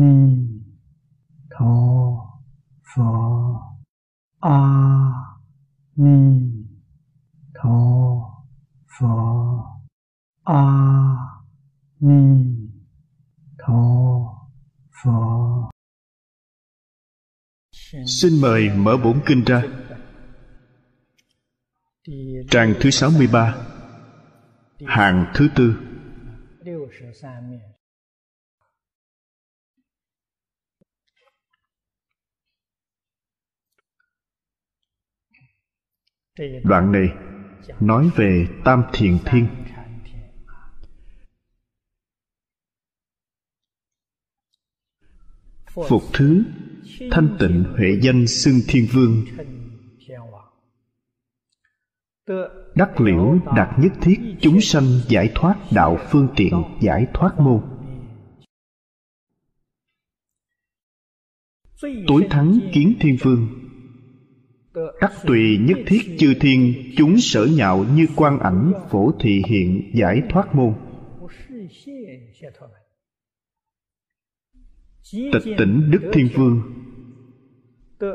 ni tho pho. A ni tho pho. A ni tho pho. Xin mời mở bổn kinh ra. Trang thứ 63 Hàng thứ tư. Đoạn này nói về Tam Thiền Thiên. Phục thứ Thanh tịnh huệ danh xưng thiên vương. Đắc liễu đạt nhất thiết chúng sanh giải thoát đạo phương tiện giải thoát môn. Tối thắng kiến thiên vương. Đắc tùy nhất thiết chư thiên, Chúng sở nhạo như quan ảnh Phổ thị hiện giải thoát môn. Tịch tỉnh Đức Thiên Vương.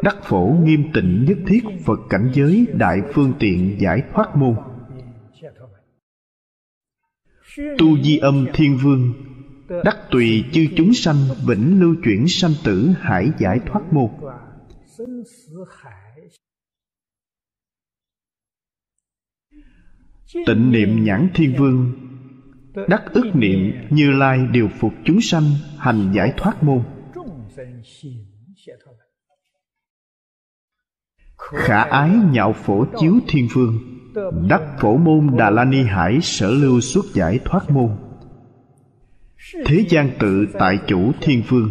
Đắc phổ nghiêm tịnh nhất thiết Phật cảnh giới đại phương tiện giải thoát môn. Tu di âm thiên vương. Đắc tùy chư chúng sanh Vĩnh lưu chuyển sanh tử Hải giải thoát môn. Tịnh niệm nhãn thiên vương. Đắc ức niệm Như Lai điều phục chúng sanh, Hành giải thoát môn. Khả ái nhạo phổ chiếu thiên vương. Đắc phổ môn Đà La Ni Hải Sở lưu xuất giải thoát môn. Thế gian tự tại chủ thiên vương.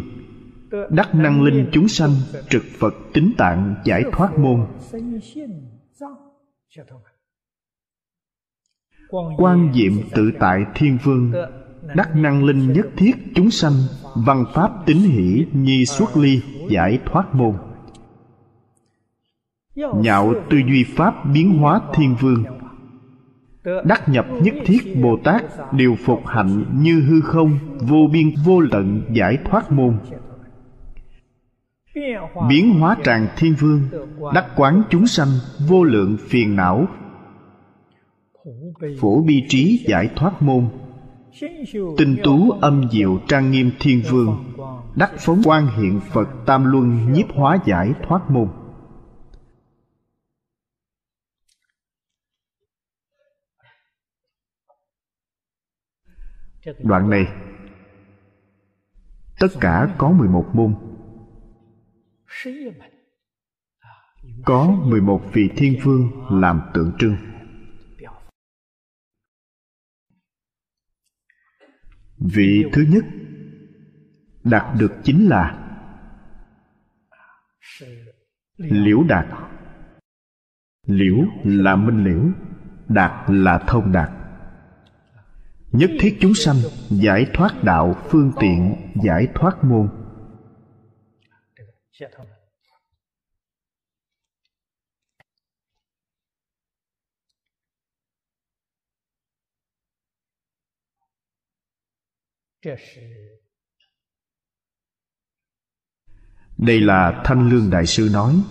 Đắc năng linh chúng sanh, Trực Phật tính tạng giải thoát môn quan diệm tự tại thiên vương, đắc năng linh nhất thiết chúng sanh, văn pháp tín hỷ nhi xuất ly, giải thoát môn. Nhạo tư duy pháp biến hóa thiên vương. Đắc nhập nhất thiết bồ tát, điều phục hạnh như hư không, vô biên, vô tận, giải thoát môn. Biến hóa tràng thiên vương, đắc quán chúng sanh, vô lượng phiền não phổ bi trí giải thoát môn. Tinh tú âm diệu trang nghiêm thiên vương, đắc phóng quan hiện phật tam luân nhiếp hóa giải thoát môn. Đoạn này, Tất cả có 11 môn. Có 11 vị thiên vương làm tượng trưng. Vị thứ nhất Đạt được chính là Liễu đạt. Liễu là minh liễu, Đạt là thông đạt. Nhất thiết chúng sanh Giải thoát đạo phương tiện, Giải thoát môn. Đây là thanh lương đại sư nói,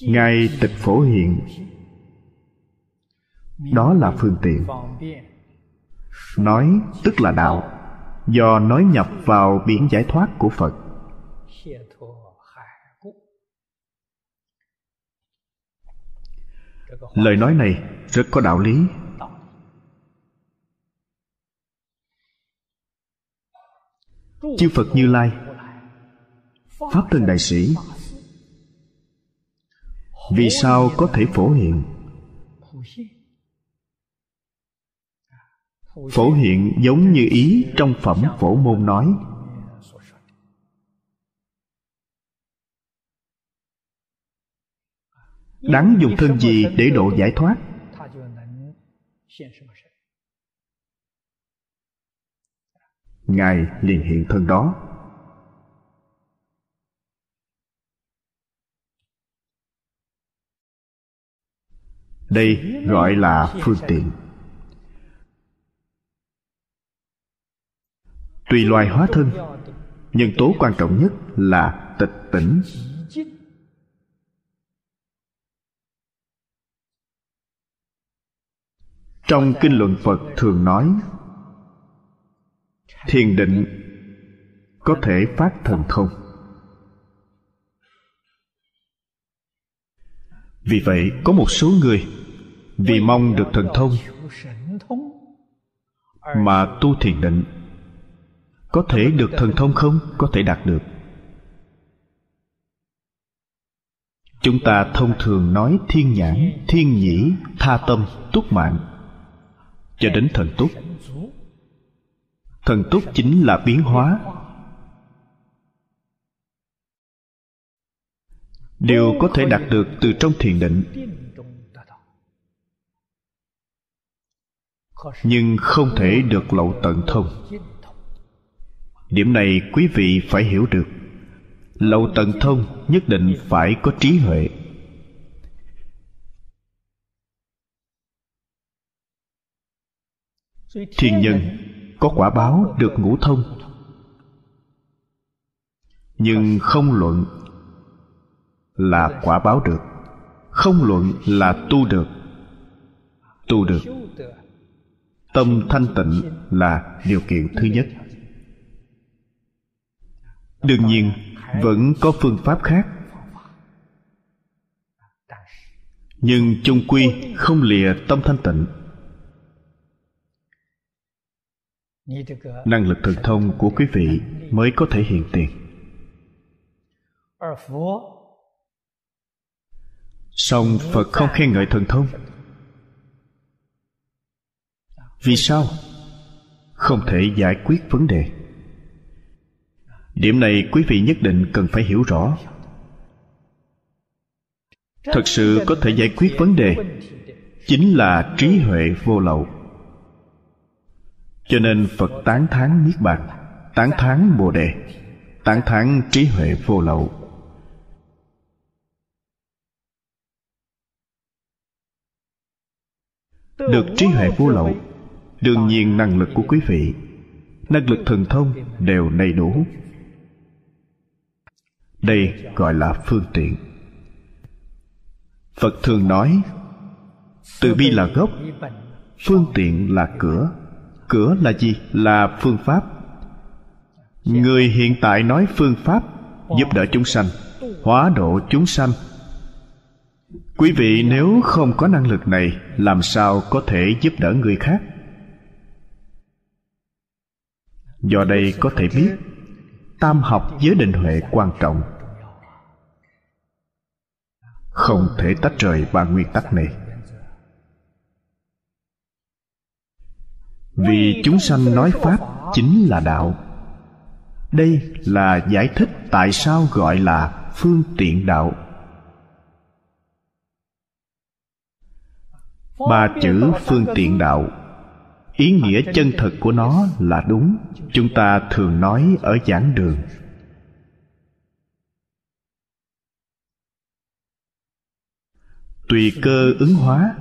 ngài tịch phổ hiện đó là phương tiện. Nói tức là đạo, do nói nhập vào biển giải thoát của phật. Lời nói này rất có đạo lý. Chư phật như lai, pháp thân đại sĩ. Vì sao có thể phổ hiện? Phổ hiện giống như ý trong phẩm phổ môn nói. Đáng dùng thân gì để độ giải thoát? Ngài liền hiện thân đó. Đây gọi là phương tiện. Tùy loài hóa thân nhân tố quan trọng nhất là tịch tỉnh. Trong kinh luận phật thường nói thiền định có thể phát thần thông. Vì vậy, có một số người vì mong được thần thông mà tu thiền định, có thể được thần thông không? Có thể đạt được. Chúng ta thông thường nói thiên nhãn, thiên nhĩ, tha tâm, túc mạng cho đến thần túc thần túc chính là biến hóa. Đều có thể đạt được từ trong thiền định. Nhưng không thể được lậu tận thông. Điểm này quý vị phải hiểu được. Lậu tận thông nhất định phải có trí huệ. Thiền nhân có quả báo được ngũ thông. Nhưng không luận là quả báo được, không luận là tu được. Tu được. Tâm thanh tịnh là điều kiện thứ nhất. Đương nhiên, vẫn có phương pháp khác. Nhưng chung quy không lìa tâm thanh tịnh. Năng lực thần thông của quý vị mới có thể hiện tiền. Song phật không khen ngợi thần thông. Vì sao? Không thể giải quyết vấn đề. Điểm này quý vị nhất định cần phải hiểu rõ. Thật sự có thể giải quyết vấn đề chính là trí huệ vô lậu cho nên phật tán thán niết bàn, tán thán bồ đề, tán thán trí huệ vô lậu. Được trí huệ vô lậu, đương nhiên năng lực của quý vị, năng lực thần thông đều đầy đủ. Đây gọi là phương tiện. Phật thường nói, từ bi là gốc, phương tiện là cửa cửa là gì? Là phương pháp. Người hiện tại nói phương pháp giúp đỡ chúng sanh, hóa độ chúng sanh. Quý vị, nếu không có năng lực này, làm sao có thể giúp đỡ người khác? Do đây có thể biết, tam học với định huệ quan trọng. Không thể tách rời ba nguyên tắc này. Vì chúng sanh nói pháp chính là đạo. Đây là giải thích tại sao gọi là phương tiện đạo. Ba chữ phương tiện đạo. ý nghĩa chân thật của nó là đúng. Chúng ta thường nói ở giảng đường. Tùy cơ ứng hóa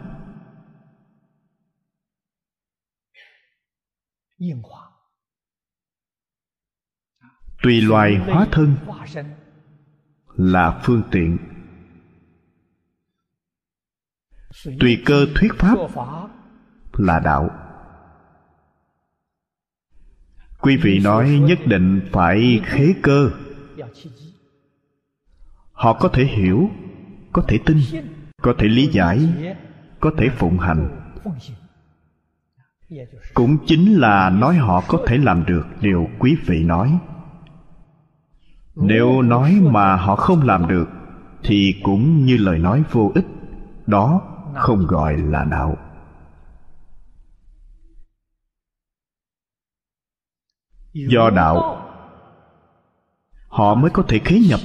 tùy loài hóa thân là phương tiện. tùy cơ thuyết pháp là đạo. quý vị nói nhất định phải khế cơ. họ có thể hiểu, có thể tin, có thể lý giải, có thể phụng hành cũng chính là nói họ có thể làm được điều quý vị nói. Nếu nói mà họ không làm được, thì cũng như lời nói vô ích, đó không gọi là đạo. Do đạo, họ mới có thể khế nhập.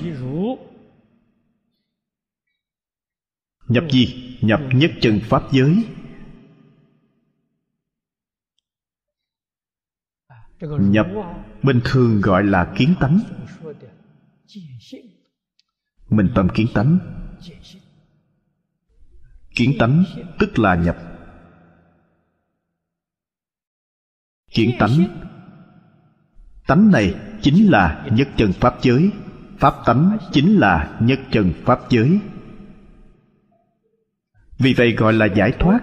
Nhập gì? Nhập nhất chân pháp giới. Nhập bình thường gọi là kiến tánh. Mình tâm kiến tánh. Kiến tánh tức là nhập. Kiến tánh này chính là nhất chân pháp giới. Pháp tánh chính là nhất chân pháp giới. Vì vậy gọi là giải thoát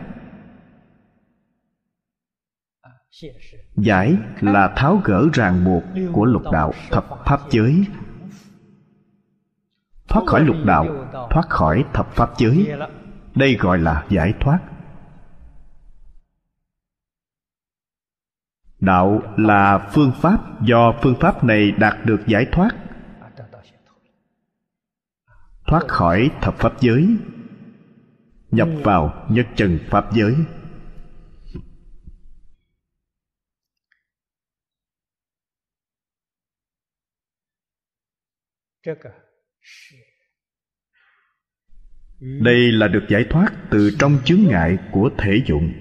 giải là tháo gỡ ràng buộc của lục đạo thập pháp giới. Thoát khỏi lục đạo, thoát khỏi thập pháp giới. Đây gọi là giải thoát. Đạo là phương pháp, do phương pháp này đạt được giải thoát. Thoát khỏi thập pháp giới. Nhập vào nhất chân pháp giới. Đây là được giải thoát từ trong chướng ngại của thể dụng.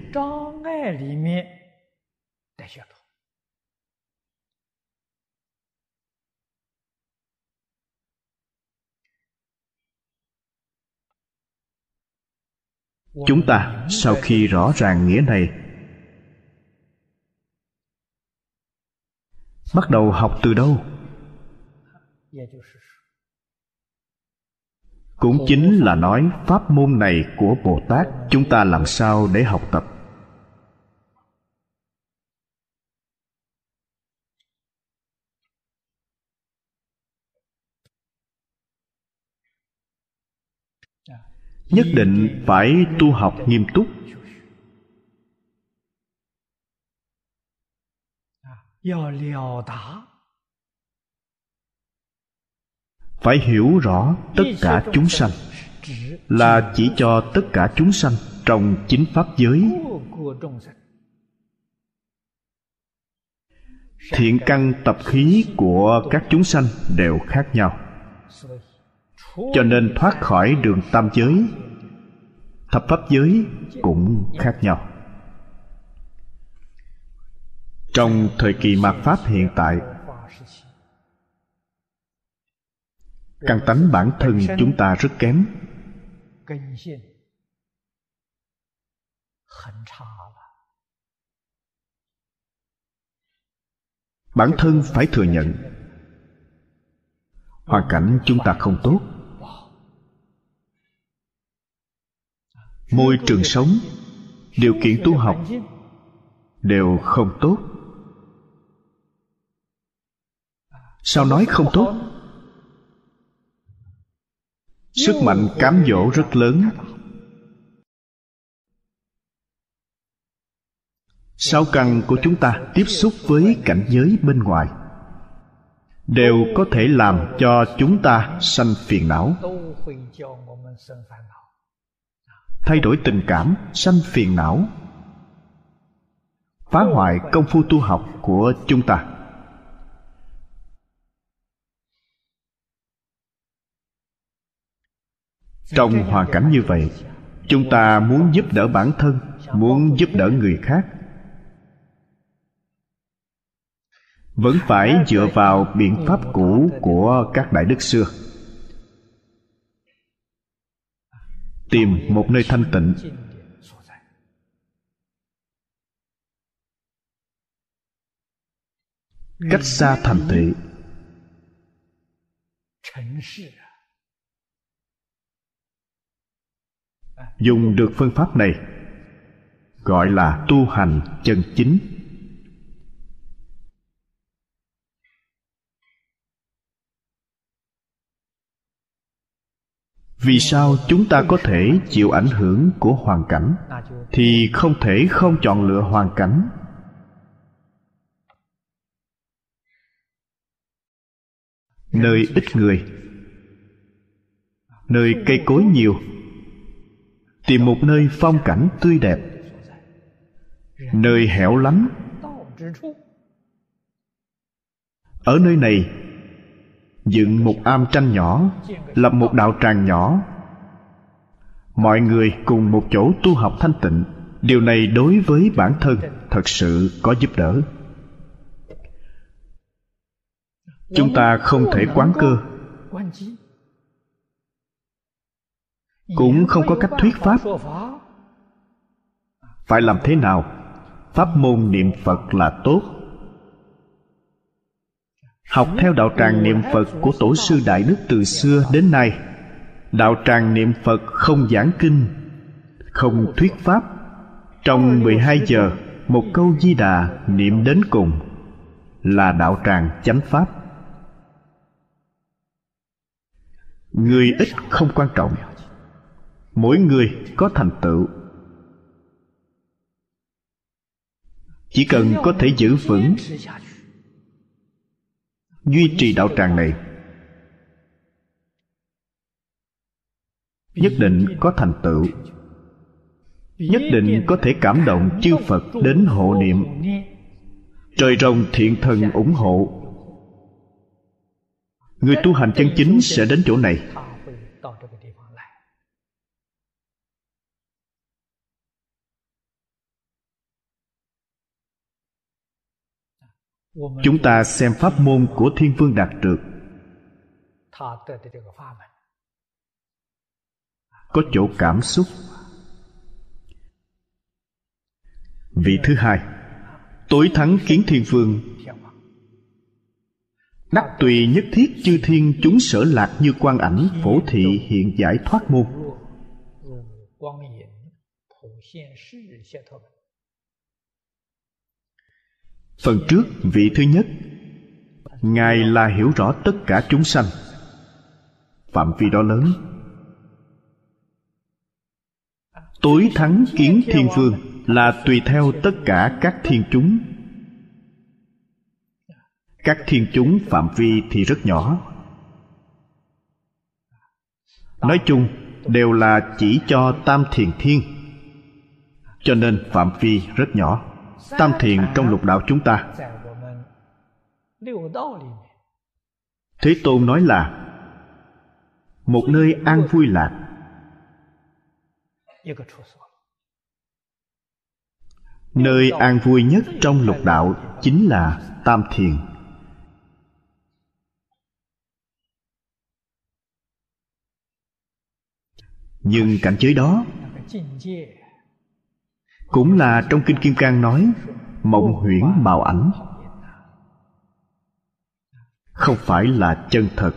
chúng ta sau khi rõ ràng nghĩa này bắt đầu học từ đâu cũng chính là nói pháp môn này của bồ tát, chúng ta làm sao để học tập? Nhất định phải tu học nghiêm túc. Phải hiểu rõ tất cả chúng sanh, là chỉ cho tất cả chúng sanh trong chính pháp giới. Thiện căn tập khí của các chúng sanh đều khác nhau. Cho nên thoát khỏi đường tam giới, thập pháp giới cũng khác nhau. Trong thời kỳ mạt pháp hiện tại căn tánh bản thân chúng ta rất kém. Bản thân phải thừa nhận, hoàn cảnh chúng ta không tốt. Môi trường sống, điều kiện tu học đều không tốt. Sao nói không tốt? Sức mạnh cám dỗ rất lớn. Sáu căn của chúng ta tiếp xúc với cảnh giới bên ngoài. Đều có thể làm cho chúng ta sanh phiền não. Thay đổi tình cảm, sanh phiền não. Phá hoại công phu tu học của chúng ta. Trong hoàn cảnh như vậy, chúng ta muốn giúp đỡ bản thân, muốn giúp đỡ người khác. Vẫn phải dựa vào biện pháp cũ của các đại đức xưa. Tìm một nơi thanh tịnh. Cách xa thành thị dùng được phương pháp này, gọi là tu hành chân chính. Vì sao chúng ta có thể chịu ảnh hưởng của hoàn cảnh, thì không thể không chọn lựa hoàn cảnh? Nơi ít người, nơi cây cối nhiều tìm một nơi phong cảnh tươi đẹp. Nơi hẻo lánh. Ở nơi này, dựng một am tranh nhỏ, lập một đạo tràng nhỏ. Mọi người cùng một chỗ tu học thanh tịnh. Điều này đối với bản thân thật sự có giúp đỡ. Chúng ta không thể quán cơ cũng không có cách thuyết pháp. Phải làm thế nào? Pháp môn niệm phật là tốt. Học theo đạo tràng niệm phật của tổ sư đại đức từ xưa đến nay, đạo tràng niệm phật không giảng kinh, không thuyết pháp. Trong 12 giờ, một câu di đà niệm đến cùng là đạo tràng chánh pháp. Người ít không quan trọng mỗi người có thành tựu. Chỉ cần có thể giữ vững duy trì đạo tràng này, nhất định có thành tựu. Nhất định có thể cảm động chư phật đến hộ niệm. Trời rồng thiện thần ủng hộ. Người tu hành chân chính sẽ đến chỗ này. Chúng ta xem pháp môn của thiên vương đạt trược có chỗ cảm xúc vị thứ hai tối thắng kiến thiên vương đắc tùy nhất thiết chư thiên chúng sở lạc như quan ảnh phổ thị hiện giải thoát môn phần trước, vị thứ nhất. Ngài là hiểu rõ tất cả chúng sanh. Phạm vi đó lớn. Tối thắng kiến thiên vương là tùy theo tất cả các thiên chúng. Các thiên chúng phạm vi thì rất nhỏ. Nói chung, đều là chỉ cho tam thiền thiên. Cho nên phạm vi rất nhỏ tam thiền trong lục đạo chúng ta. Thế tôn nói là, một nơi an vui lạc. Nơi an vui nhất trong lục đạo chính là tam thiền nhưng cảnh giới đó cũng là trong kinh kim cang nói, mộng huyễn bào ảnh không phải là chân thật.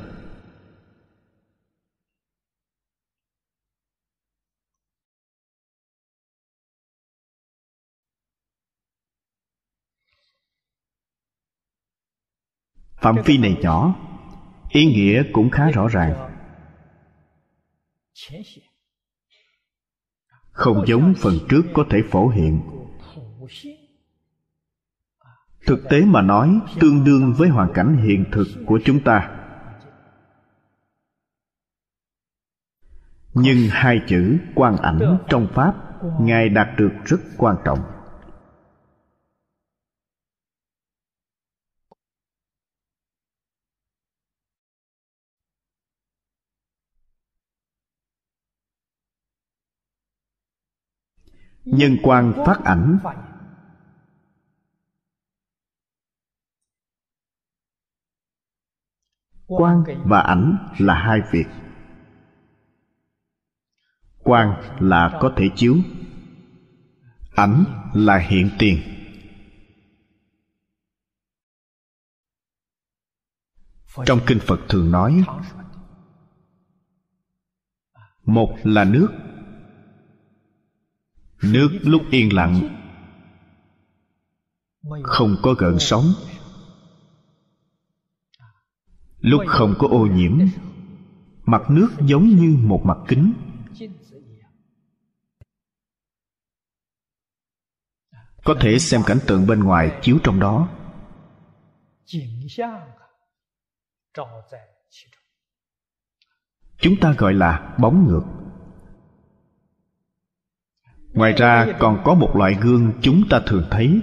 Phạm vi này nhỏ, ý nghĩa cũng khá rõ ràng không giống phần trước có thể phổ hiện. Thực tế mà nói, tương đương với hoàn cảnh hiện thực của chúng ta. Nhưng hai chữ quan ảnh trong pháp, ngài đạt được rất quan trọng. Nhân quan phát ảnh. Quan và ảnh là hai việc. Quan là có thể chiếu. Ảnh là hiện tiền. Trong kinh phật thường nói, một là nước nước lúc yên lặng. Không có gợn sóng. Lúc không có ô nhiễm, mặt nước giống như một mặt kính. Có thể xem cảnh tượng bên ngoài chiếu trong đó. Chúng ta gọi là bóng ngược ngoài ra còn có một loại gương chúng ta thường thấy.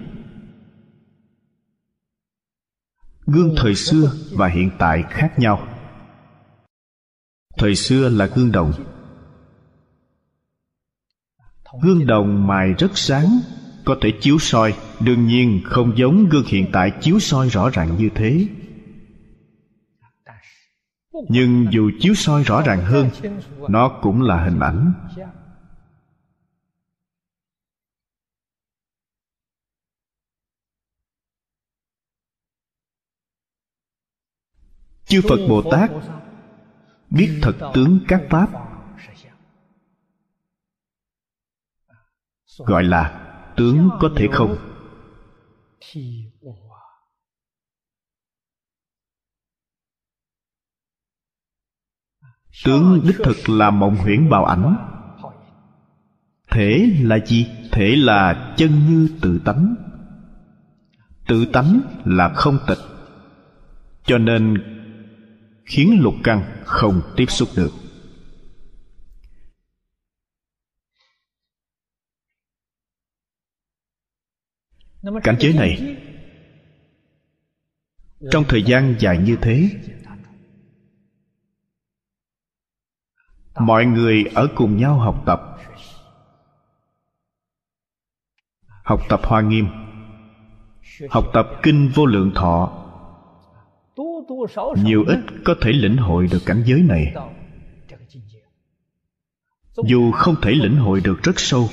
Gương thời xưa và hiện tại khác nhau. Thời xưa là gương đồng. Gương đồng mài rất sáng, có thể chiếu soi. Đương nhiên không giống gương hiện tại chiếu soi rõ ràng như thế. Nhưng dù chiếu soi rõ ràng hơn, nó cũng là hình ảnh. Chư phật bồ tát biết thật tướng các pháp. Gọi là tướng có thể không? Tướng đích thực là mộng huyễn bào ảnh. Thể là gì? Thể là chân như tự tánh. Tự tánh là không tịch. Cho nên khiến lục căn không tiếp xúc được. Cảnh giới này, trong thời gian dài như thế, mọi người ở cùng nhau học tập. Học tập hoa nghiêm, học tập kinh vô lượng thọ nhiều ít có thể lĩnh hội được cảnh giới này. Dù không thể lĩnh hội được rất sâu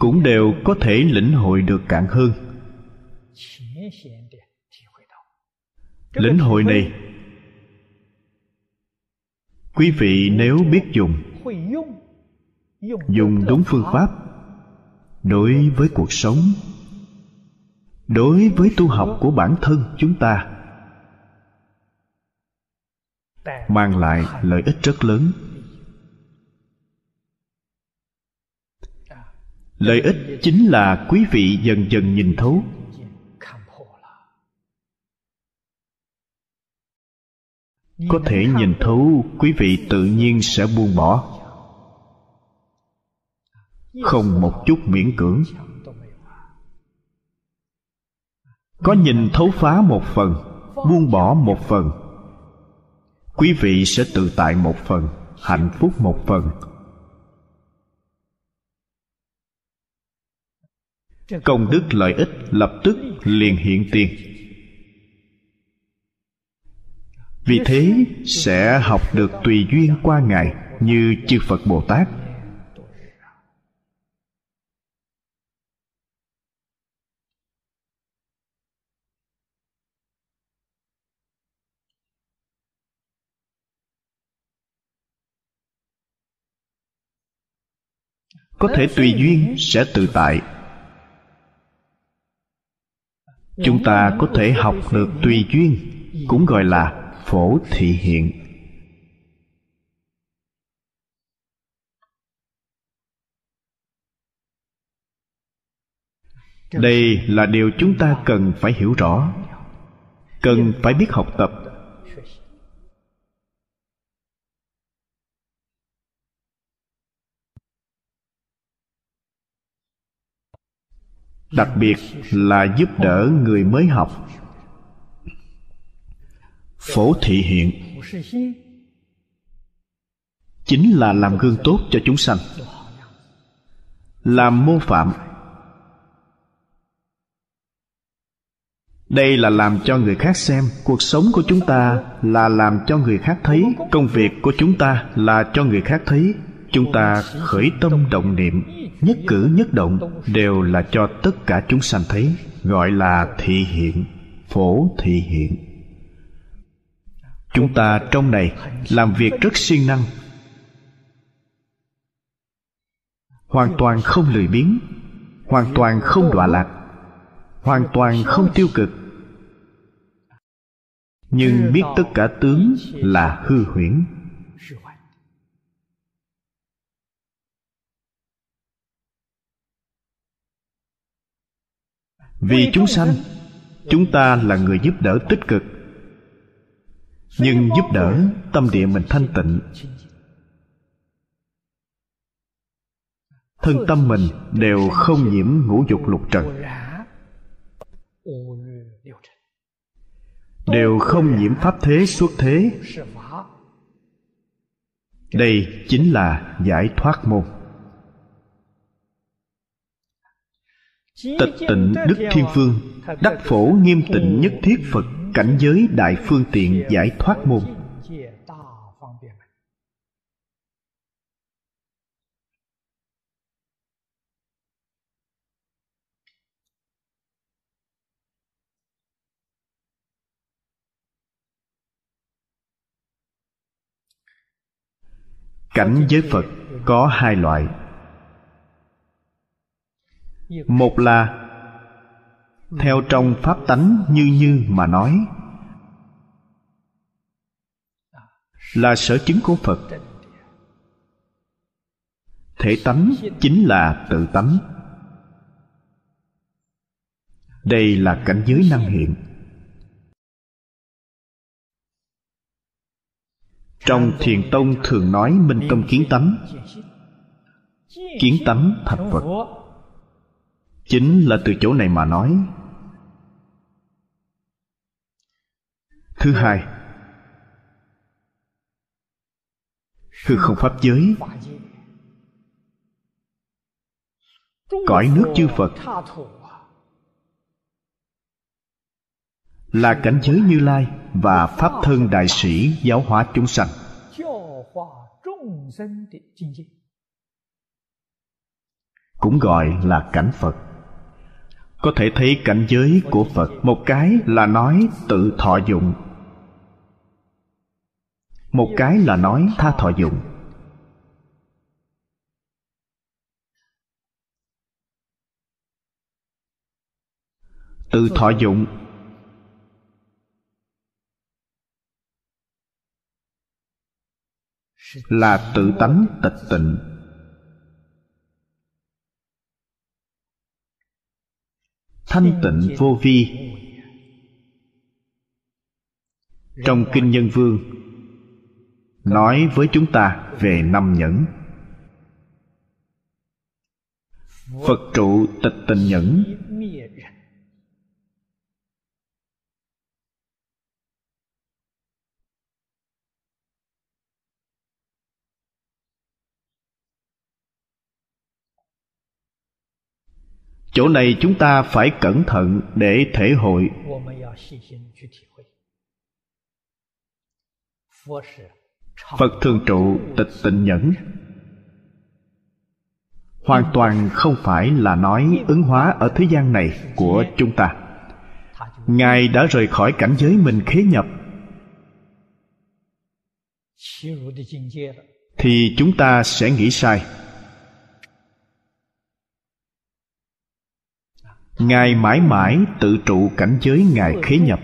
cũng đều có thể lĩnh hội được cạn hơn. Lĩnh hội này quý vị nếu biết dùng dùng đúng phương pháp đối với cuộc sống đối với tu học của bản thân chúng ta, mang lại lợi ích rất lớn. Lợi ích chính là quý vị dần dần nhìn thấu. Có thể nhìn thấu, quý vị tự nhiên sẽ buông bỏ. Không một chút miễn cưỡng. Có nhìn thấu phá một phần, buông bỏ một phần. Quý vị sẽ tự tại một phần, hạnh phúc một phần. Công đức lợi ích lập tức liền hiện tiền. Vì thế sẽ học được tùy duyên qua ngài như chư phật bồ tát. Có thể tùy duyên sẽ tự tại. Chúng ta có thể học được tùy duyên, cũng gọi là phổ thị hiện. Đây là điều chúng ta cần phải hiểu rõ. Cần phải biết học tập. Đặc biệt là giúp đỡ người mới học. Phổ thị hiện. Chính là làm gương tốt cho chúng sanh. Làm mô phạm. Đây là làm cho người khác xem cuộc sống của chúng ta là làm cho người khác thấy, công việc của chúng ta là cho người khác thấy. Chúng ta khởi tâm động niệm nhất cử nhất động đều là cho tất cả chúng sanh thấy, gọi là thị hiện, phổ thị hiện. Chúng ta trong này làm việc rất siêng năng. Hoàn toàn không lười biếng, hoàn toàn không đọa lạc, hoàn toàn không tiêu cực. Nhưng biết tất cả tướng là hư huyễn. Vì chúng sanh, chúng ta là người giúp đỡ tích cực. Nhưng giúp đỡ tâm địa mình thanh tịnh. Thân tâm mình đều không nhiễm ngũ dục lục trần. Đều không nhiễm pháp thế xuất thế. Đây chính là giải thoát môn. tịch tịnh đức thiên vương, đắc phổ nghiêm tịnh nhất thiết phật, cảnh giới đại phương tiện giải thoát môn. Cảnh giới phật có hai loại một là, theo trong pháp tánh như như mà nói, là sở chứng của phật. Thể tánh chính là tự tánh. Đây là cảnh giới năng hiện. Trong thiền tông thường nói minh tâm kiến tánh kiến tánh thành phật chính là từ chỗ này mà nói. Thứ hai, hư không pháp giới. Cõi nước chư phật là cảnh giới như lai và pháp thân đại sĩ giáo hóa chúng sanh. Cũng gọi là cảnh phật có thể thấy cảnh giới của phật, một cái là nói tự thọ dụng. Một cái là nói tha thọ dụng. Tự thọ dụng. Là tự tánh tịch tịnh. Thanh tịnh vô vi. Trong kinh nhân vương, nói với chúng ta về năm nhẫn. Phật trụ tịch tình nhẫn. Chỗ này chúng ta phải cẩn thận để thể hội. Phật thường trụ tịch tịnh nhẫn. Hoàn toàn không phải là nói ứng hóa ở thế gian này của chúng ta. Ngài đã rời khỏi cảnh giới mình khế nhập. Thì chúng ta sẽ nghĩ sai. Ngài mãi mãi tự trụ cảnh giới ngài khế nhập.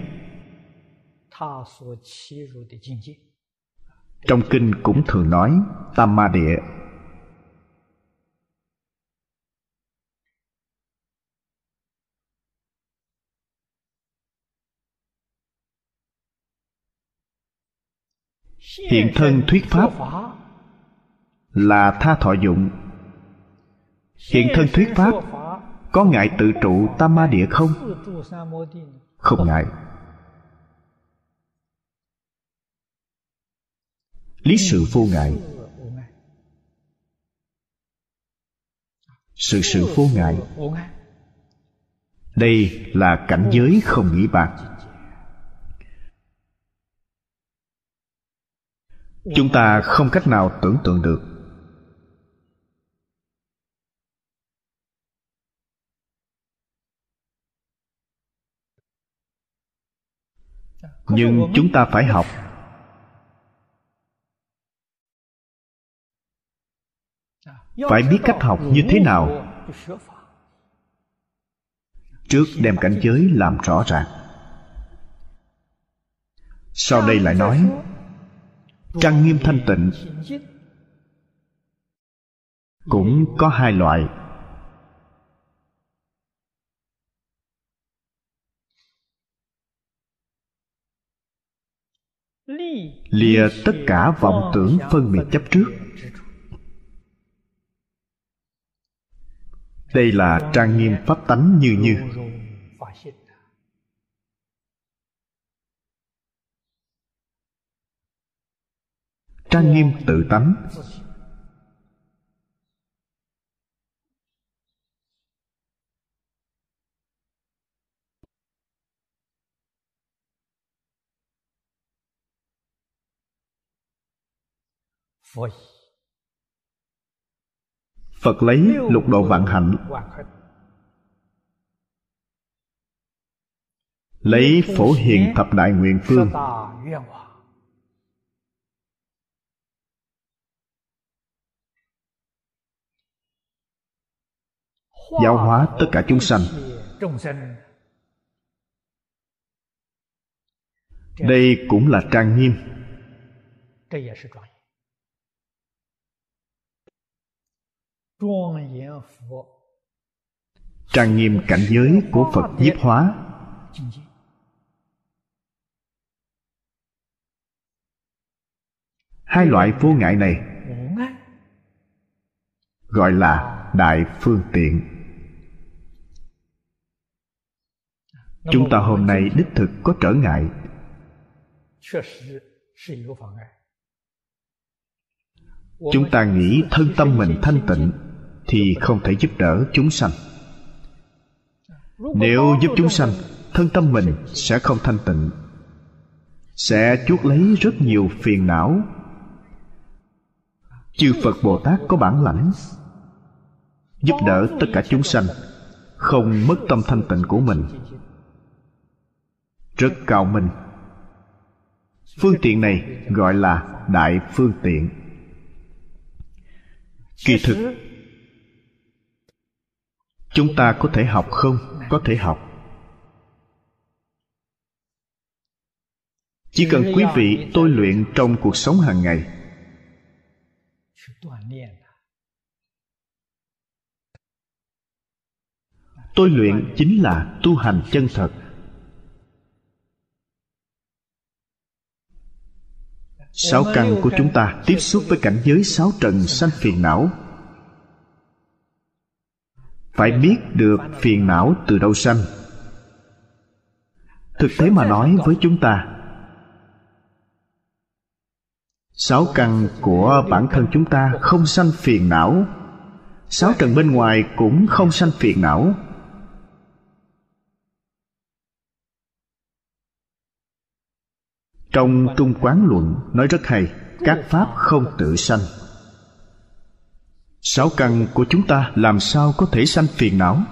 Trong kinh cũng thường nói tam ma địa hiện thân thuyết pháp là tha thọ dụng. Hiện thân thuyết pháp có ngại tự trụ tam ma địa không? Không ngại lý sự vô ngại sự sự vô ngại đây là cảnh giới không nghĩ bạc chúng ta không cách nào tưởng tượng được. Nhưng chúng ta phải học. Phải biết cách học như thế nào. trước đem cảnh giới làm rõ ràng. Sau đây lại nói trang nghiêm thanh tịnh cũng có hai loại lìa tất cả vọng tưởng phân biệt chấp trước. Đây là trang nghiêm pháp tánh như như. Trang nghiêm tự tánh. phật lấy lục độ vạn hạnh lấy phổ hiền thập đại nguyện phương. giáo hóa tất cả chúng sanh. đây cũng là trang nghiêm. Trang nghiêm cảnh giới của phật nhiếp hóa. Hai loại vô ngại này gọi là đại phương tiện. Chúng ta hôm nay đích thực có trở ngại. Chúng ta nghĩ thân tâm mình thanh tịnh thì không thể giúp đỡ chúng sanh. Nếu giúp chúng sanh, thân tâm mình sẽ không thanh tịnh, sẽ chuốc lấy rất nhiều phiền não. Chư phật bồ tát có bản lãnh giúp đỡ tất cả chúng sanh không mất tâm thanh tịnh của mình. Rất cao minh. Phương tiện này gọi là đại phương tiện. Kỳ thực chúng ta có thể học không? Có thể học. Chỉ cần quý vị tôi luyện trong cuộc sống hàng ngày. Tôi luyện chính là tu hành chân thật. Sáu căn của chúng ta tiếp xúc với cảnh giới sáu trần sanh phiền não phải biết được phiền não từ đâu sanh. Thực tế mà nói với chúng ta, sáu căn của bản thân chúng ta không sanh phiền não. Sáu trần bên ngoài cũng không sanh phiền não. Trong trung quán luận nói rất hay, các pháp không tự sanh sáu căn của chúng ta làm sao có thể sanh phiền não?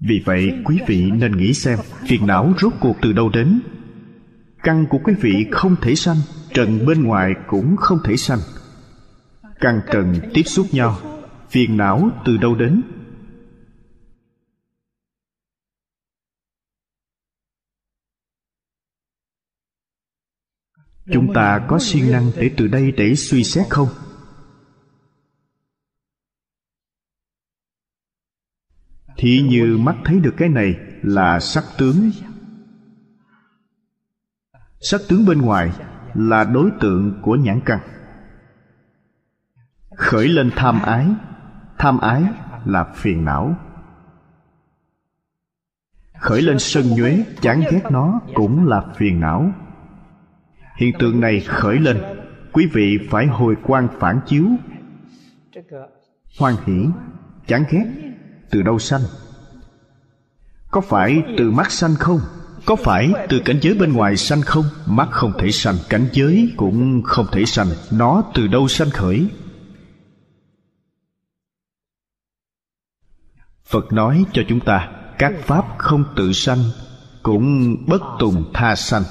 Vì vậy, quý vị nên nghĩ xem, phiền não rốt cuộc từ đâu đến? Căn của quý vị không thể sanh, trần bên ngoài cũng không thể sanh. Căn trần tiếp xúc nhau, phiền não từ đâu đến? Chúng ta có siêng năng để từ đây để suy xét không? Thì như mắt thấy được cái này là sắc tướng. Sắc tướng bên ngoài là đối tượng của nhãn căn. Khởi lên tham ái. Tham ái là phiền não. Khởi lên sân nhuế, chán ghét nó cũng là phiền não hiện tượng này khởi lên. Quý vị phải hồi quan phản chiếu. Hoan hỷ, chán ghét, từ đâu sanh? Có phải từ mắt sanh không? Có phải từ cảnh giới bên ngoài sanh không? Mắt không thể sanh, cảnh giới cũng không thể sanh. Nó từ đâu sanh khởi? Phật nói cho chúng ta, các pháp không tự sanh, cũng bất tùng tha sanh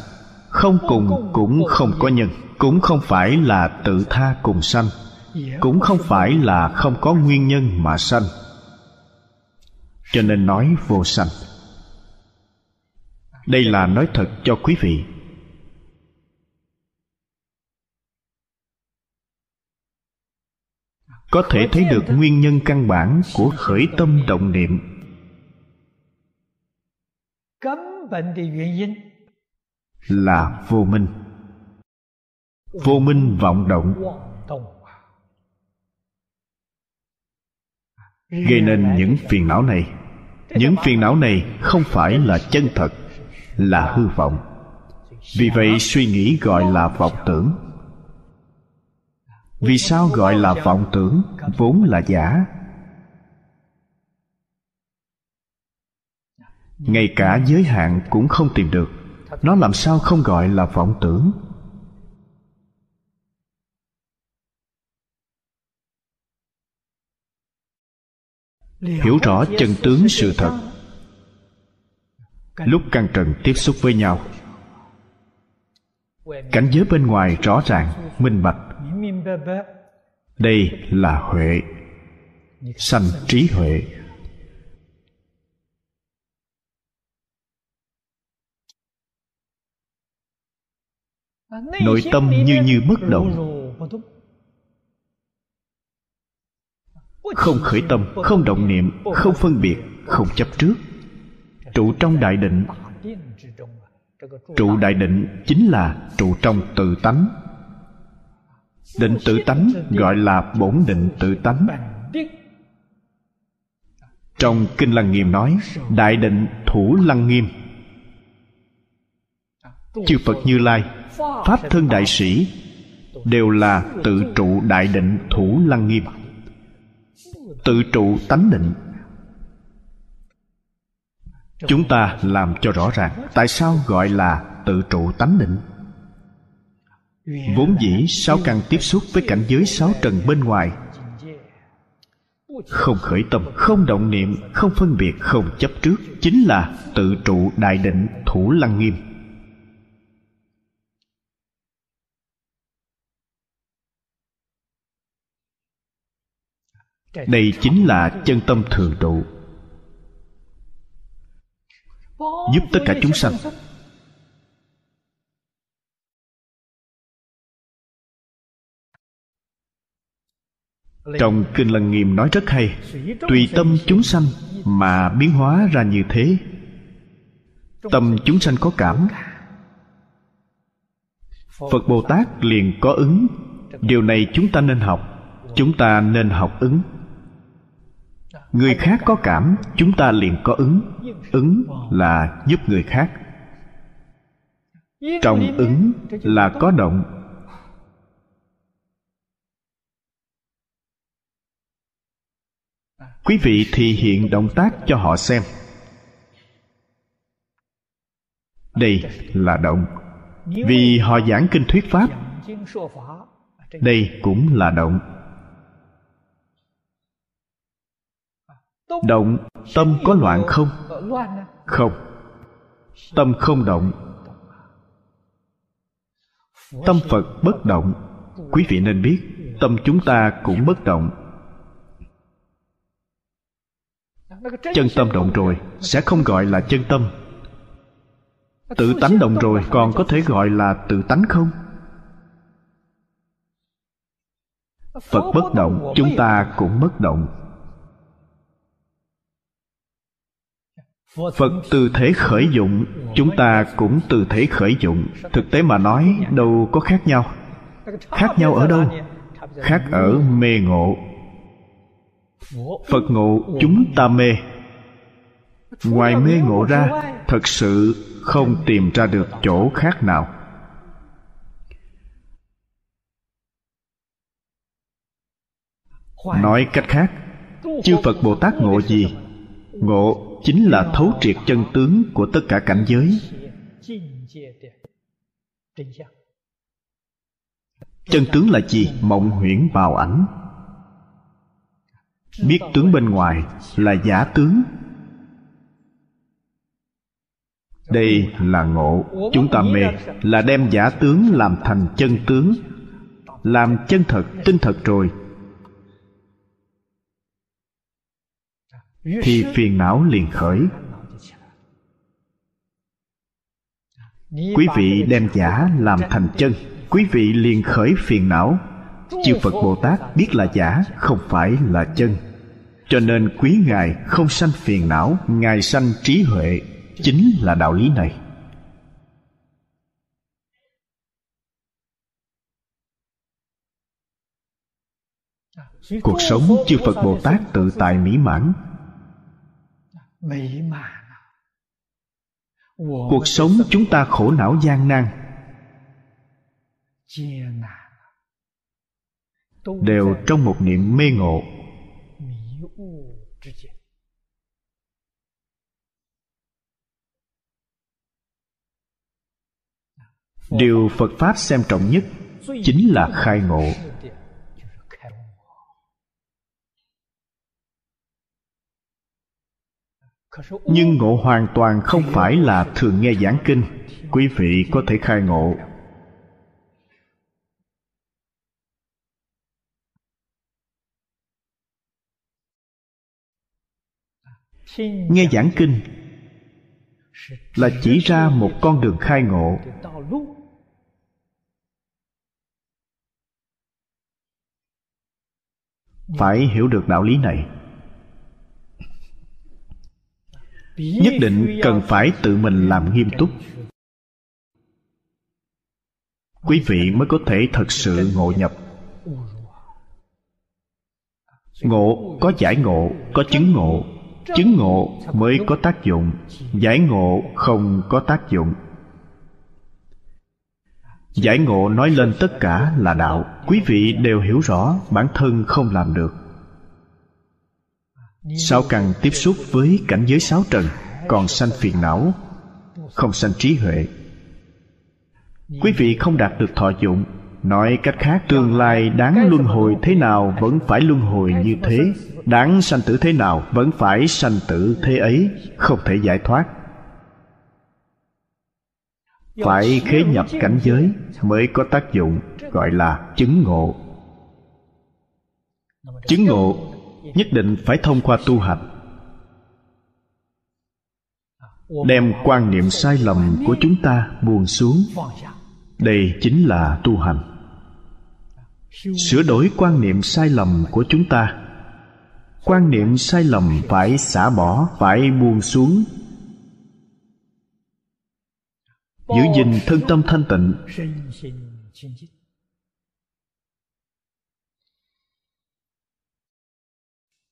không cùng cũng không có nhân, cũng không phải là tự tha cùng sanh, cũng không phải là không có nguyên nhân mà sanh. Cho nên nói vô sanh. Đây là nói thật cho quý vị. Có thể thấy được nguyên nhân căn bản của khởi tâm động niệm là vô minh. Vô minh vọng động. Gây nên những phiền não này. Những phiền não này không phải là chân thật, là hư vọng. Vì vậy, suy nghĩ gọi là vọng tưởng. Vì sao gọi là vọng tưởng? Vốn là giả. Ngay cả giới hạn cũng không tìm được nó làm sao không gọi là vọng tưởng? Hiểu rõ chân tướng sự thật. Lúc căn trần tiếp xúc với nhau, cảnh giới bên ngoài rõ ràng, minh bạch. Đây là huệ, sanh trí huệ. Nội tâm như như bất động không khởi tâm không động niệm không phân biệt không chấp trước. Trụ trong đại định. Trụ đại định chính là trụ trong tự tánh. Định tự tánh gọi là bổn định tự tánh. Trong kinh lăng nghiêm nói đại định thủ lăng nghiêm. Chư phật như lai pháp thân đại sĩ đều là tự trụ đại định thủ lăng nghiêm. Tự trụ tánh định. Chúng ta làm cho rõ ràng tại sao gọi là tự trụ tánh định. Vốn dĩ sáu căn tiếp xúc với cảnh giới sáu trần bên ngoài. Không khởi tâm, không động niệm, không phân biệt, không chấp trước chính là tự trụ đại định thủ lăng nghiêm. Đây chính là chân tâm thường trụ. Giúp tất cả chúng sanh. Trong kinh lăng nghiêm nói rất hay, tùy tâm chúng sanh mà biến hóa ra như thế. Tâm chúng sanh có cảm. Phật bồ tát liền có ứng. Điều này chúng ta nên học, chúng ta nên học ứng người khác có cảm, chúng ta liền có ứng. Ứng là giúp người khác. Trong ứng là có động. Quý vị thì hiện động tác cho họ xem. Đây là động. Vì họ giảng kinh thuyết pháp, đây cũng là động. Động tâm có loạn không? không. Tâm không động. Tâm phật bất động. Quý vị nên biết tâm chúng ta cũng bất động. Chân tâm động rồi sẽ không gọi là chân tâm. Tự tánh động rồi còn có thể gọi là tự tánh không? Phật bất động chúng ta cũng bất động phật từ thế khởi dụng, chúng ta cũng từ thế khởi dụng. Thực tế mà nói, đâu có khác nhau. Khác nhau ở đâu? Khác ở mê ngộ. Phật ngộ, chúng ta mê. Ngoài mê ngộ ra, thật sự không tìm ra được chỗ khác nào. Nói cách khác, chư phật bồ tát ngộ gì? Ngộ chính là thấu triệt chân tướng của tất cả cảnh giới. Chân tướng là gì? Mộng huyễn bào ảnh. Biết tướng bên ngoài là giả tướng. Đây là ngộ. Chúng ta mê là đem giả tướng làm thành chân tướng, làm chân thật, tinh thật rồi thì phiền não liền khởi. Quý vị đem giả làm thành chân quý vị liền khởi phiền não. Chư phật bồ tát biết là giả không phải là chân. Cho nên quý ngài không sanh phiền não ngài sanh trí huệ. Chính là đạo lý này. Cuộc sống chư phật bồ tát tự tại mỹ mãn cuộc sống chúng ta khổ não gian nan. Đều trong một niệm mê ngộ. Điều phật pháp xem trọng nhất chính là khai ngộ nhưng ngộ hoàn toàn không phải là thường nghe giảng kinh. Quý vị có thể khai ngộ. Nghe giảng kinh là chỉ ra một con đường khai ngộ. Phải hiểu được đạo lý này. Nhất định cần phải tự mình làm nghiêm túc. Quý vị mới có thể thật sự ngộ nhập. Ngộ có giải ngộ, có chứng ngộ. Chứng ngộ mới có tác dụng, giải ngộ không có tác dụng. Giải ngộ nói lên tất cả là đạo. Quý vị đều hiểu rõ bản thân không làm được sao cần tiếp xúc với cảnh giới sáu trần, còn sanh phiền não, không sanh trí huệ? Quý vị không đạt được thọ dụng, nói cách khác, tương lai đáng luân hồi thế nào vẫn phải luân hồi như thế, đáng sanh tử thế nào vẫn phải sanh tử thế ấy, không thể giải thoát. Phải khế nhập cảnh giới mới có tác dụng, gọi là chứng ngộ. Chứng ngộ nhất định phải thông qua tu hành. Đem quan niệm sai lầm của chúng ta buông xuống. Đây chính là tu hành. Sửa đổi quan niệm sai lầm của chúng ta. Quan niệm sai lầm phải xả bỏ, phải buông xuống. Giữ gìn thân tâm thanh tịnh.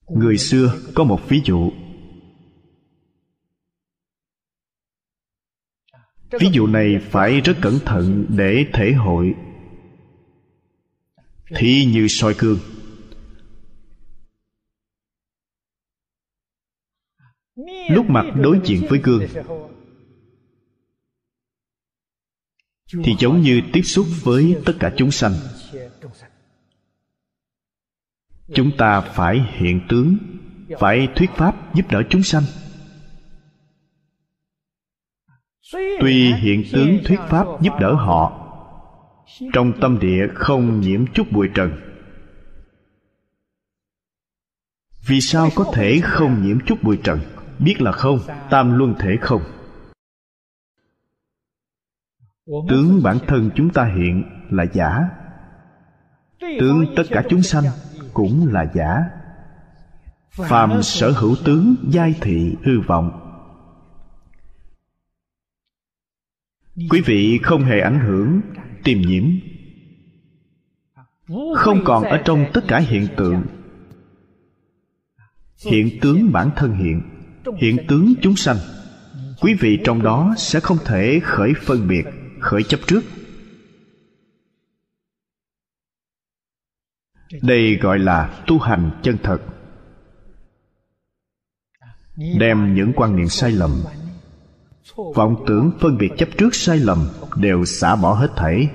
Người xưa có một ví dụ. Ví dụ này phải rất cẩn thận để thể hội. Thì như soi cương lúc mặt đối diện với gương, thì giống như tiếp xúc với tất cả chúng sanh chúng ta phải hiện tướng, phải thuyết pháp giúp đỡ chúng sanh. Tuy hiện tướng thuyết pháp giúp đỡ họ, trong tâm địa không nhiễm chút bụi trần. Vì sao có thể không nhiễm chút bụi trần? Biết là không, tam luân thể không. Tướng bản thân chúng ta hiện là giả. Tướng tất cả chúng sanh cũng là giả. Phàm sở hữu tướng giai thị hư vọng. Quý vị không hề ảnh hưởng tiềm nhiễm. Không còn ở trong tất cả hiện tượng. Hiện tướng bản thân hiện hiện tướng chúng sanh. Quý vị trong đó sẽ không thể khởi phân biệt khởi chấp trước đây gọi là tu hành chân thật. Đem những quan niệm sai lầm, vọng tưởng phân biệt chấp trước sai lầm đều xả bỏ hết thảy.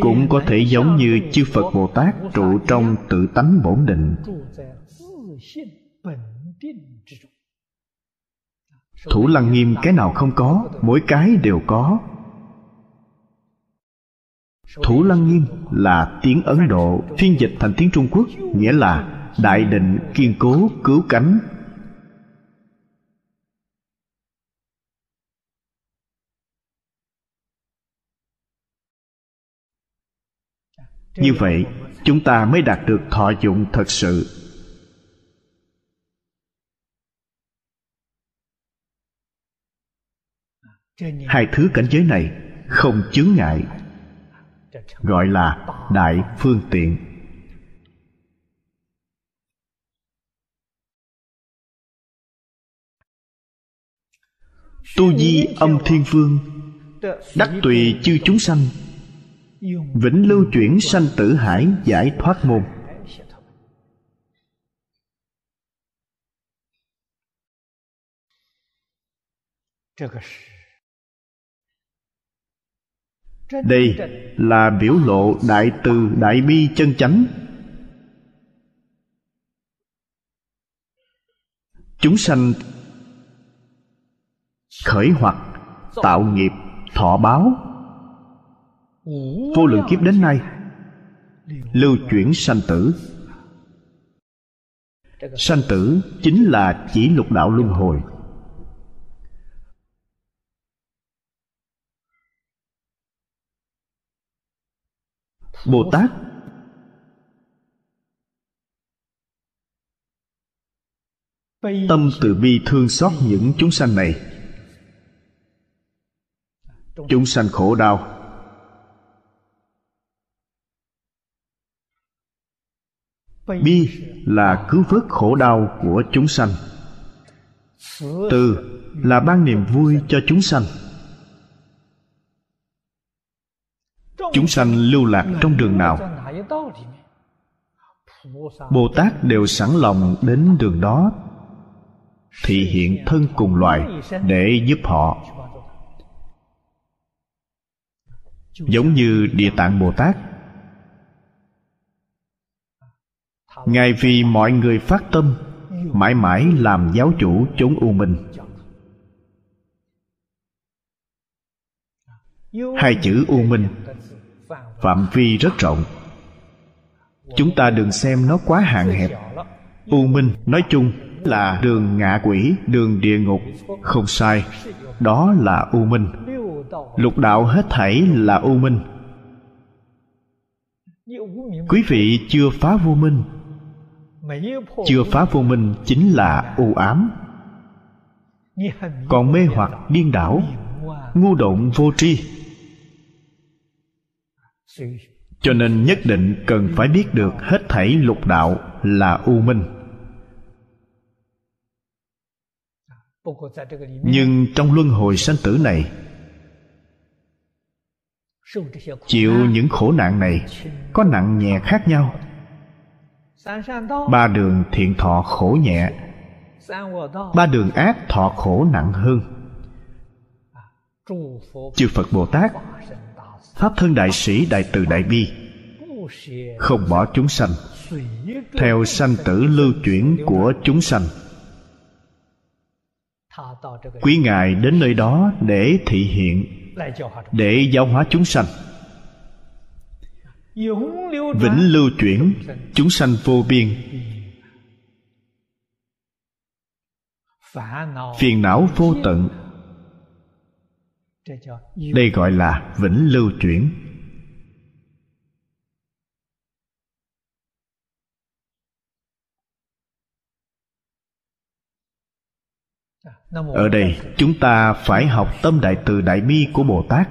Cũng có thể giống như chư phật bồ tát trụ trong tự tánh bổn định. Thủ lăng nghiêm cái nào không có, mỗi cái đều có thủ lăng nghiêm là tiếng ấn độ, phiên dịch thành tiếng trung quốc, nghĩa là đại định kiên cố cứu cánh. Như vậy, chúng ta mới đạt được thọ dụng thật sự. Hai thứ cảnh giới này không chướng ngại gọi là đại phương tiện. Tu di âm thiên vương, đắc tùy chư chúng sanh, vĩnh lưu chuyển sanh tử hải giải thoát môn đây là biểu lộ đại từ đại bi chân chánh. Chúng sanh khởi hoặc tạo nghiệp thọ báo. Vô lượng kiếp đến nay lưu chuyển sanh tử. Sanh tử chính là chỉ lục đạo luân hồi bồ tát tâm từ bi thương xót những chúng sanh này. Chúng sanh khổ đau. Bi là cứu vớt khổ đau của chúng sanh. Từ là ban niềm vui cho chúng sanh. Chúng sanh lưu lạc trong đường nào? Bồ tát đều sẵn lòng đến đường đó, thị hiện thân cùng loài để giúp họ. Giống như địa tạng bồ tát ngài vì mọi người phát tâm, mãi mãi làm giáo chủ chốn u minh. Hai chữ u minh phạm vi rất rộng. Chúng ta đừng xem nó quá hạn hẹp. U minh nói chung là đường ngạ quỷ, đường địa ngục. Không sai, đó là u minh. Lục đạo hết thảy là u minh. Quý vị chưa phá vô minh. Chưa phá vô minh chính là u ám. Còn mê hoặc điên đảo, ngu độn vô tri cho nên nhất định cần phải biết được hết thảy lục đạo là u minh. Nhưng trong luân hồi sanh tử này, chịu những khổ nạn này có nặng nhẹ khác nhau. Ba đường thiện thọ khổ nhẹ, ba đường ác thọ khổ nặng hơn. Chư phật bồ tát pháp thân đại sĩ đại từ đại bi. Không bỏ chúng sanh. Theo sanh tử lưu chuyển của chúng sanh. Quý ngài đến nơi đó để thị hiện, để giáo hóa chúng sanh. Vĩnh lưu chuyển, chúng sanh vô biên. Phiền não vô tận đây gọi là vĩnh lưu chuyển. Ở đây chúng ta phải học tâm đại từ đại bi của bồ tát.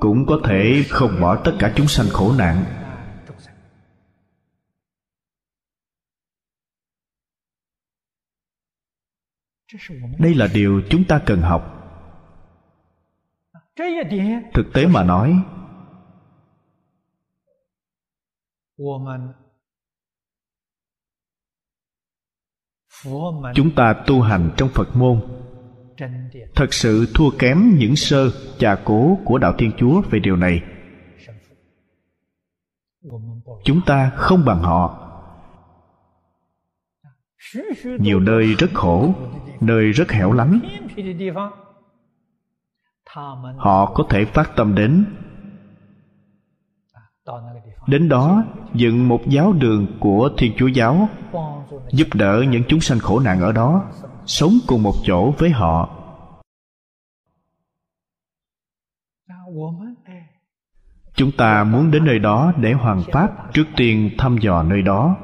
Cũng có thể không bỏ tất cả chúng sanh khổ nạn đây là điều chúng ta cần học. Thực tế mà nói, chúng ta tu hành trong phật môn, thật sự thua kém những sơ chà cố của đạo thiên chúa về điều này. Chúng ta không bằng họ nhiều nơi rất khổ, nơi rất hẻo lánh. Họ có thể phát tâm đến. Đến đó, dựng một giáo đường của thiên chúa giáo, giúp đỡ những chúng sanh khổ nạn ở đó, sống cùng một chỗ với họ. Chúng ta muốn đến nơi đó để hoàn pháp trước tiên thăm dò nơi đó,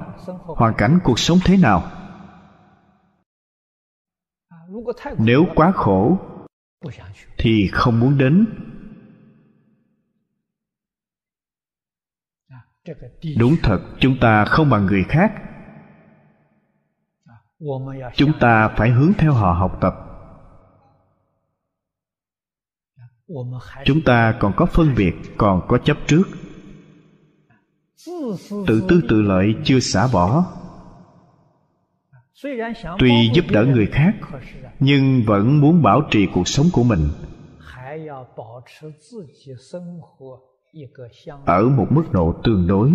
hoàn cảnh cuộc sống thế nào? Nếu quá khổ thì không muốn đến. Đúng thật chúng ta không bằng người khác. Chúng ta phải hướng theo họ học tập. Chúng ta còn có phân biệt còn có chấp trước. Tự tư tự lợi chưa xả bỏ tuy giúp đỡ người khác, nhưng vẫn muốn bảo trì cuộc sống của mình. Ở một mức độ tương đối.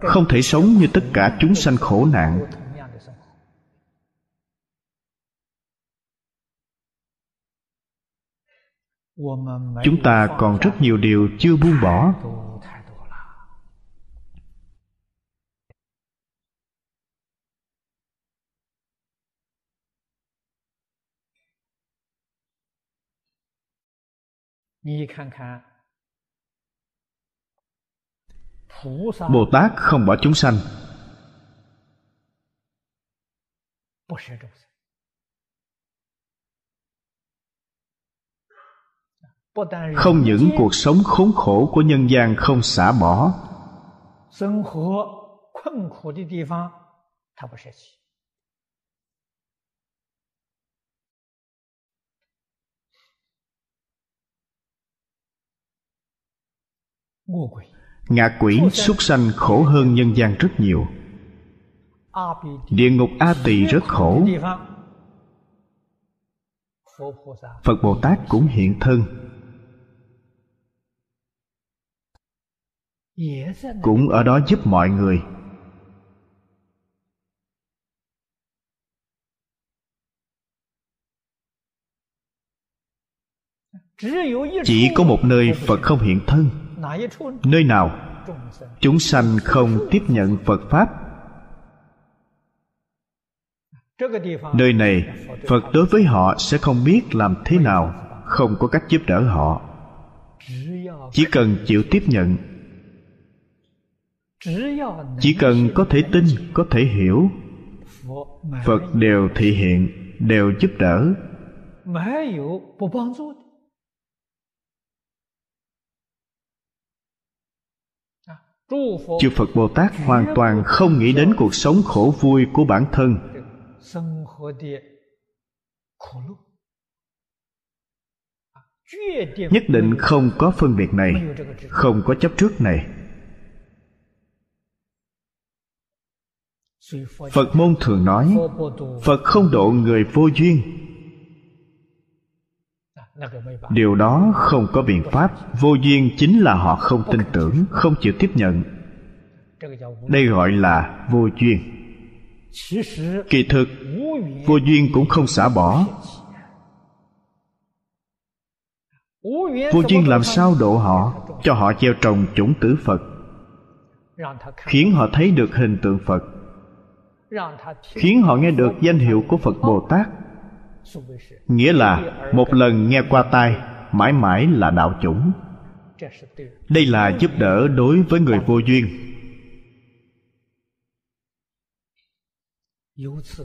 Không thể sống như tất cả chúng sanh khổ nạn. Chúng ta còn rất nhiều điều chưa buông bỏ. Bồ tát không bỏ chúng sanh. Không những cuộc sống khốn khổ của nhân gian không xả bỏ, ngạ quỷ súc sanh khổ hơn nhân gian rất nhiều. Địa ngục a tỳ rất khổ. Phật bồ tát cũng hiện thân. Cũng ở đó giúp mọi người. Chỉ có một nơi phật không hiện thân. Nơi nào? Chúng sanh không tiếp nhận phật pháp. Nơi này, phật đối với họ sẽ không biết làm thế nào, không có cách giúp đỡ họ. Chỉ cần chịu tiếp nhận chỉ cần có thể tin có thể hiểu. Phật đều thị hiện đều giúp đỡ. Chư phật bồ tát hoàn toàn không nghĩ đến cuộc sống khổ vui của bản thân. Nhất định không có phân biệt này không có chấp trước này phật môn thường nói, phật không độ người vô duyên. Điều đó không có biện pháp. Vô duyên chính là họ không tin tưởng, không chịu tiếp nhận. Đây gọi là vô duyên. Kỳ thực, vô duyên cũng không xả bỏ. Vô duyên làm sao độ họ? Cho họ gieo trồng chủng tử phật, khiến họ thấy được hình tượng phật khiến họ nghe được danh hiệu của phật bồ tát nghĩa là một lần nghe qua tai, mãi mãi là đạo chủng. Đây là giúp đỡ đối với người vô duyên.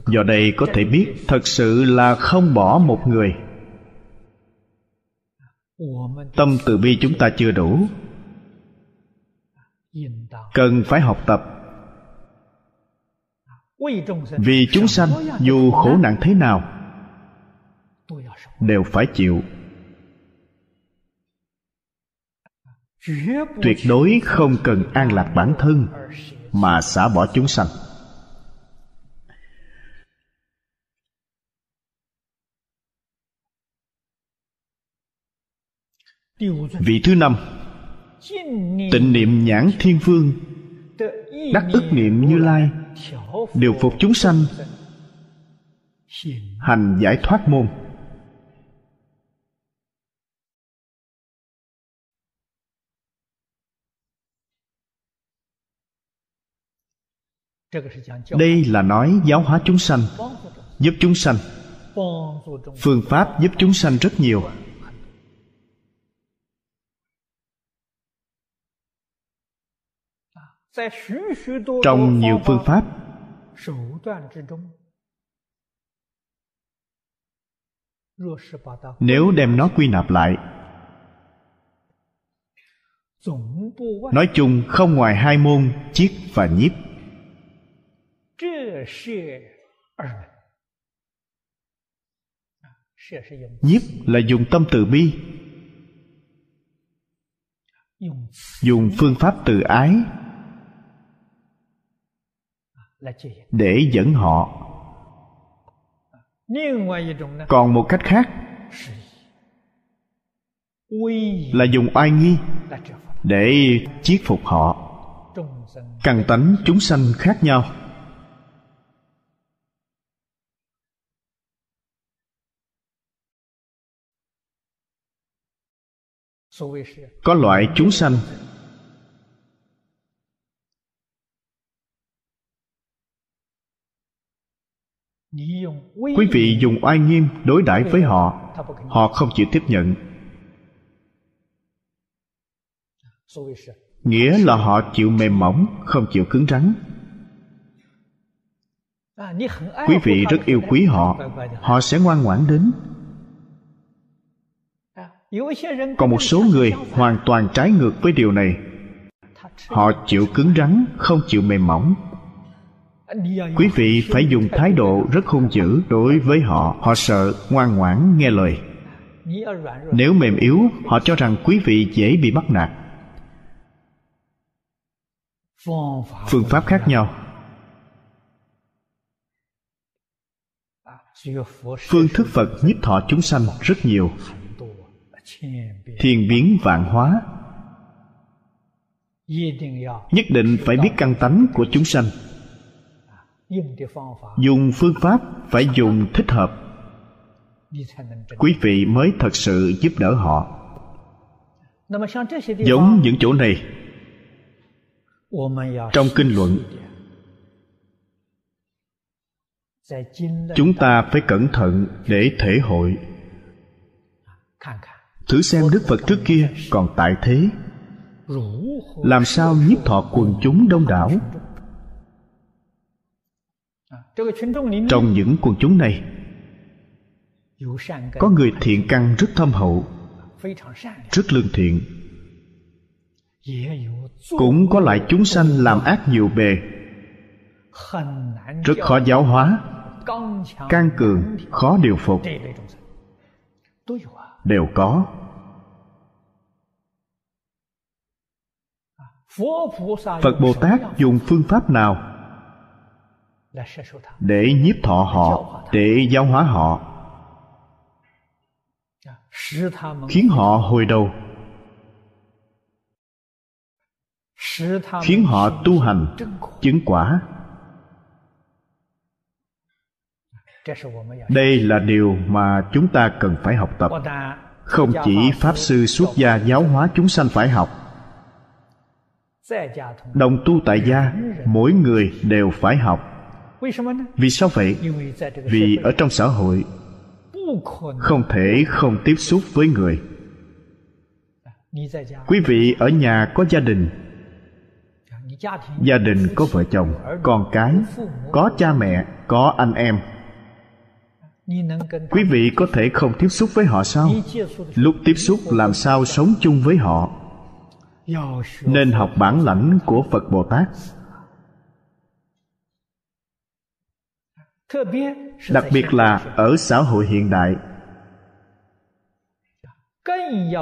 Do đây có thể biết thật sự là không bỏ một người. Tâm từ bi chúng ta chưa đủ. Cần phải học tập vì chúng sanh, dù khổ nạn thế nào, đều phải chịu. Tuyệt đối không cần an lạc bản thân mà xả bỏ chúng sanh. Vị thứ năm, tịnh niệm nhãn thiên vương đắc ức niệm như lai điều phục chúng sanh, hành giải thoát môn. Đây là nói giáo hóa chúng sanh, giúp chúng sanh. Phương pháp giúp chúng sanh rất nhiều. Trong nhiều phương pháp. nếu đem nó quy nạp lại nói chung không ngoài hai môn chiết và nhiếp nhiếp là dùng tâm từ bi. Dùng phương pháp từ ái để dẫn họ. Còn một cách khác. Là dùng oai nghi. Để chiết phục họ. Căn tánh chúng sanh khác nhau. Có loại chúng sanh quý vị dùng oai nghiêm đối đãi với họ họ không chịu tiếp nhận. Nghĩa là họ chịu mềm mỏng, không chịu cứng rắn. Quý vị rất yêu quý họ họ sẽ ngoan ngoãn đến. Còn một số người hoàn toàn trái ngược với điều này. Họ chịu cứng rắn, không chịu mềm mỏng quý vị phải dùng thái độ rất hung dữ đối với họ. Họ sợ, ngoan ngoãn nghe lời. Nếu mềm yếu, họ cho rằng quý vị dễ bị bắt nạt. Phương pháp khác nhau. Phương thức phật nhiếp thọ chúng sanh rất nhiều. Thiên biến vạn hóa. Nhất định phải biết căn tánh của chúng sanh dùng phương pháp. Phải dùng thích hợp. Quý vị mới thật sự giúp đỡ họ. Giống những chỗ này. Trong kinh luận chúng ta phải cẩn thận để thể hội. Thử xem đức phật trước kia còn tại thế. Làm sao nhiếp thọ quần chúng đông đảo trong những quần chúng này có người thiện căn rất thâm hậu rất lương thiện. cũng có lại chúng sanh làm ác nhiều bề rất khó giáo hóa can cường khó điều phục. đều có. Phật bồ tát dùng phương pháp nào để nhiếp thọ họ để giáo hóa họ. Khiến họ hồi đầu. Khiến họ tu hành chứng quả. Đây là điều mà chúng ta cần phải học tập. Không chỉ pháp sư xuất gia giáo hóa chúng sanh phải học. Đồng tu tại gia mỗi người đều phải học vì sao vậy? vì ở trong xã hội không thể không tiếp xúc với người. quý vị ở nhà có gia đình. gia đình có vợ chồng con cái có cha mẹ có anh em. quý vị có thể không tiếp xúc với họ sao? lúc tiếp xúc làm sao sống chung với họ? nên học bản lãnh của phật bồ tát đặc biệt là ở xã hội hiện đại.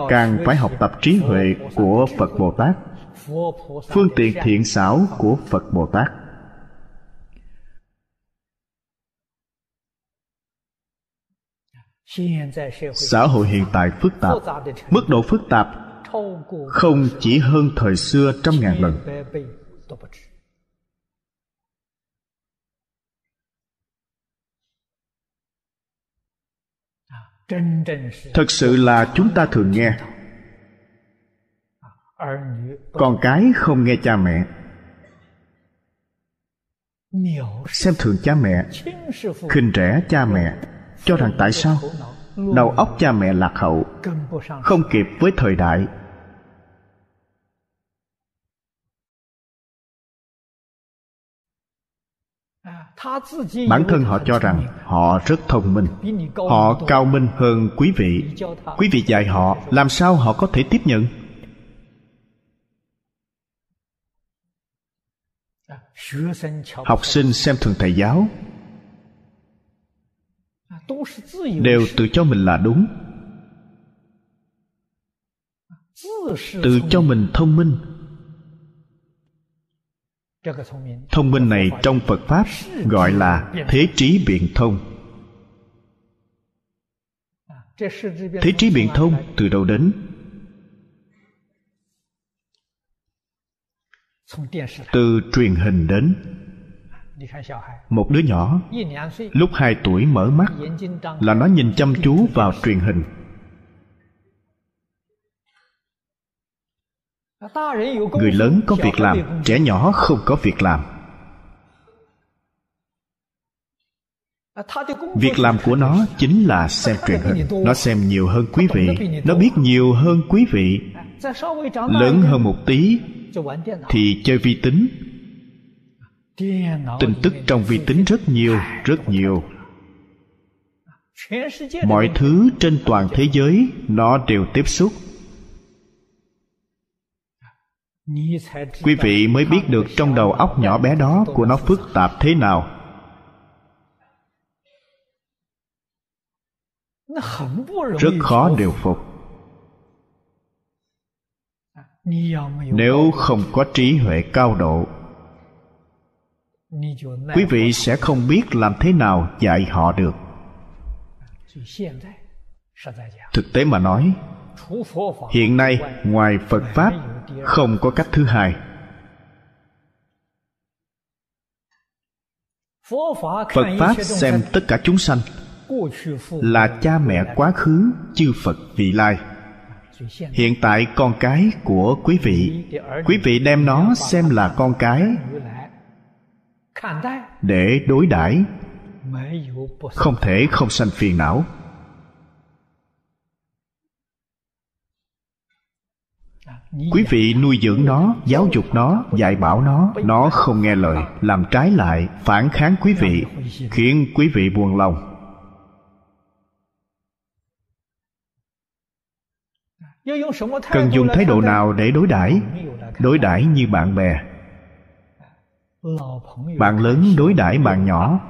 Càng phải học tập trí huệ của phật bồ tát. Phương tiện thiện xảo của phật bồ tát. Xã hội hiện tại phức tạp. mức độ phức tạp không chỉ hơn thời xưa trăm ngàn lần thật sự là chúng ta thường nghe. Con cái không nghe cha mẹ. Xem thường cha mẹ, khinh rẻ cha mẹ, cho rằng tại sao đầu óc cha mẹ lạc hậu, không kịp với thời đại. Bản thân họ cho rằng họ rất thông minh. Họ cao minh hơn quý vị. Quý vị dạy họ làm sao họ có thể tiếp nhận? Học sinh xem thường thầy giáo. Đều tự cho mình là đúng. Tự cho mình thông minh thông minh. Này trong phật pháp gọi là thế trí biện thông. Thế trí biện thông từ đâu đến? Từ truyền hình đến. Một đứa nhỏ lúc hai tuổi mở mắt là nó nhìn chăm chú vào truyền hình người lớn có việc làm, trẻ nhỏ không có việc làm. Việc làm của nó chính là xem truyền hình. Nó xem nhiều hơn quý vị. Nó biết nhiều hơn quý vị. Lớn hơn một tí thì chơi vi tính. Tin tức trong vi tính rất nhiều rất nhiều. Mọi thứ trên toàn thế giới, nó đều tiếp xúc quý vị mới biết được trong đầu óc nhỏ bé đó của nó phức tạp thế nào. Rất khó điều phục. Nếu không có trí huệ cao độ quý vị sẽ không biết làm thế nào dạy họ được. Thực tế mà nói hiện nay ngoài phật pháp không có cách thứ hai. Phật pháp xem tất cả chúng sanh là cha mẹ quá khứ, chư phật vị lai. Hiện tại con cái của quý vị quý vị đem nó xem là con cái để đối đãi. Không thể không sanh phiền não. Quý vị nuôi dưỡng nó, giáo dục nó, dạy bảo nó nó không nghe lời, làm trái lại, phản kháng quý vị, khiến quý vị buồn lòng. Cần dùng thái độ nào để đối đãi? Đối đãi như bạn bè. Bạn lớn đối đãi bạn nhỏ.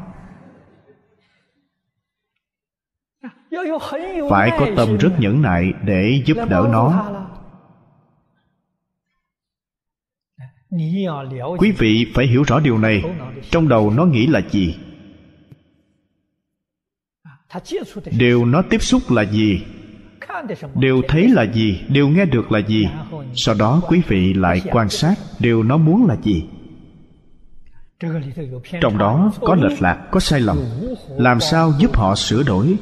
Phải có tâm rất nhẫn nại để giúp đỡ nó. Quý vị phải hiểu rõ điều này. Trong đầu nó nghĩ là gì? Điều nó tiếp xúc là gì? điều thấy là gì? điều nghe được là gì? Sau đó quý vị lại quan sát điều nó muốn là gì. Trong đó có lệch lạc có sai lầm. Làm sao giúp họ sửa đổi?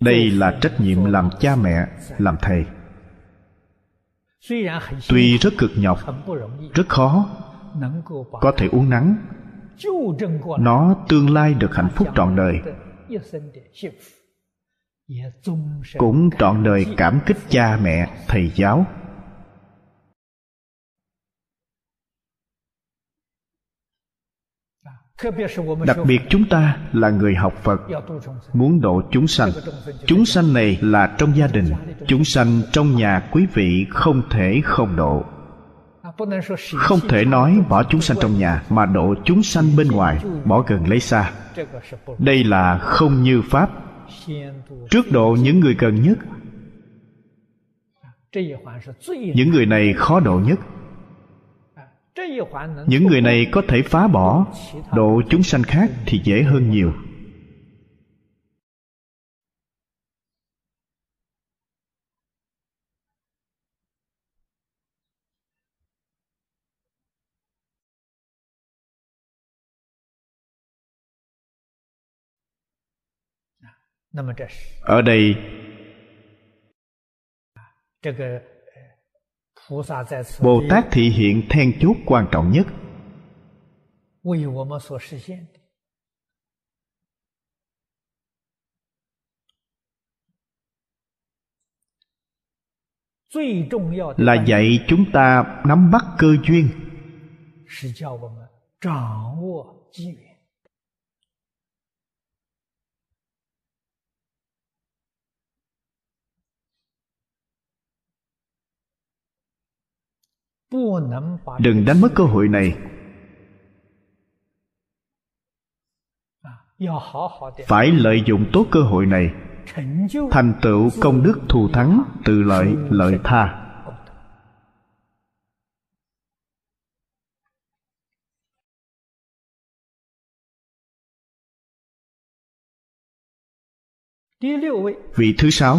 Đây là trách nhiệm làm cha mẹ làm thầy tuy rất cực nhọc rất khó có thể uống nắng nó tương lai được hạnh phúc trọn đời。cũng trọn đời cảm kích cha mẹ thầy giáo đặc biệt chúng ta là người học phật, muốn độ chúng sanh. Chúng sanh này là trong gia đình, chúng sanh trong nhà quý vị không thể không độ. Không thể nói bỏ chúng sanh trong nhà, mà độ chúng sanh bên ngoài, bỏ gần lấy xa. Đây là không như pháp. Trước độ những người gần nhất, những người này khó độ nhất những người này có thể phá bỏ độ chúng sanh khác thì dễ hơn nhiều. Ở đây bồ tát thị hiện then chốt quan trọng nhất. là dạy chúng ta nắm bắt cơ duyên đừng đánh mất cơ hội này. Phải lợi dụng tốt cơ hội này. Thành tựu công đức thù thắng tự lợi lợi tha. Vị thứ sáu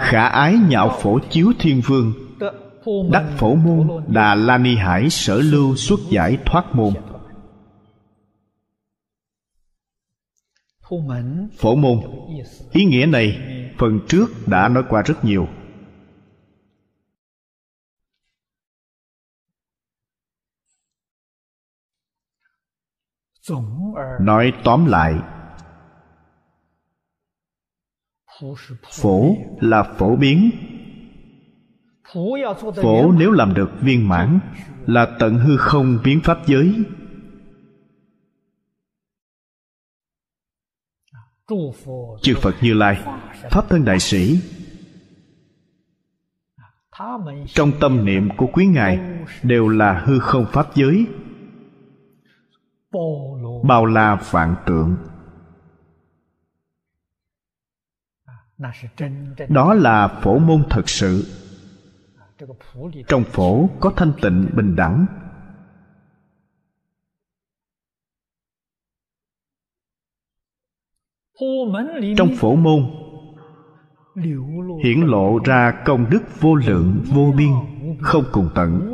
khả ái nhạo phổ chiếu thiên vương. Đắc phổ môn đà la ni hải sở lưu xuất giải thoát môn. Phổ môn. Ý nghĩa này, phần trước đã nói qua rất nhiều. Nói tóm lại phổ là phổ biến. Phổ nếu làm được viên mãn là tận hư không biến pháp giới. Chư phật như lai, pháp thân đại sĩ, trong tâm niệm của quý ngài đều là hư không pháp giới. Bao la vạn tượng. Đó là phổ môn thật sự. Trong phổ có thanh tịnh bình đẳng. Trong phổ môn hiển lộ ra công đức vô lượng vô biên không cùng tận.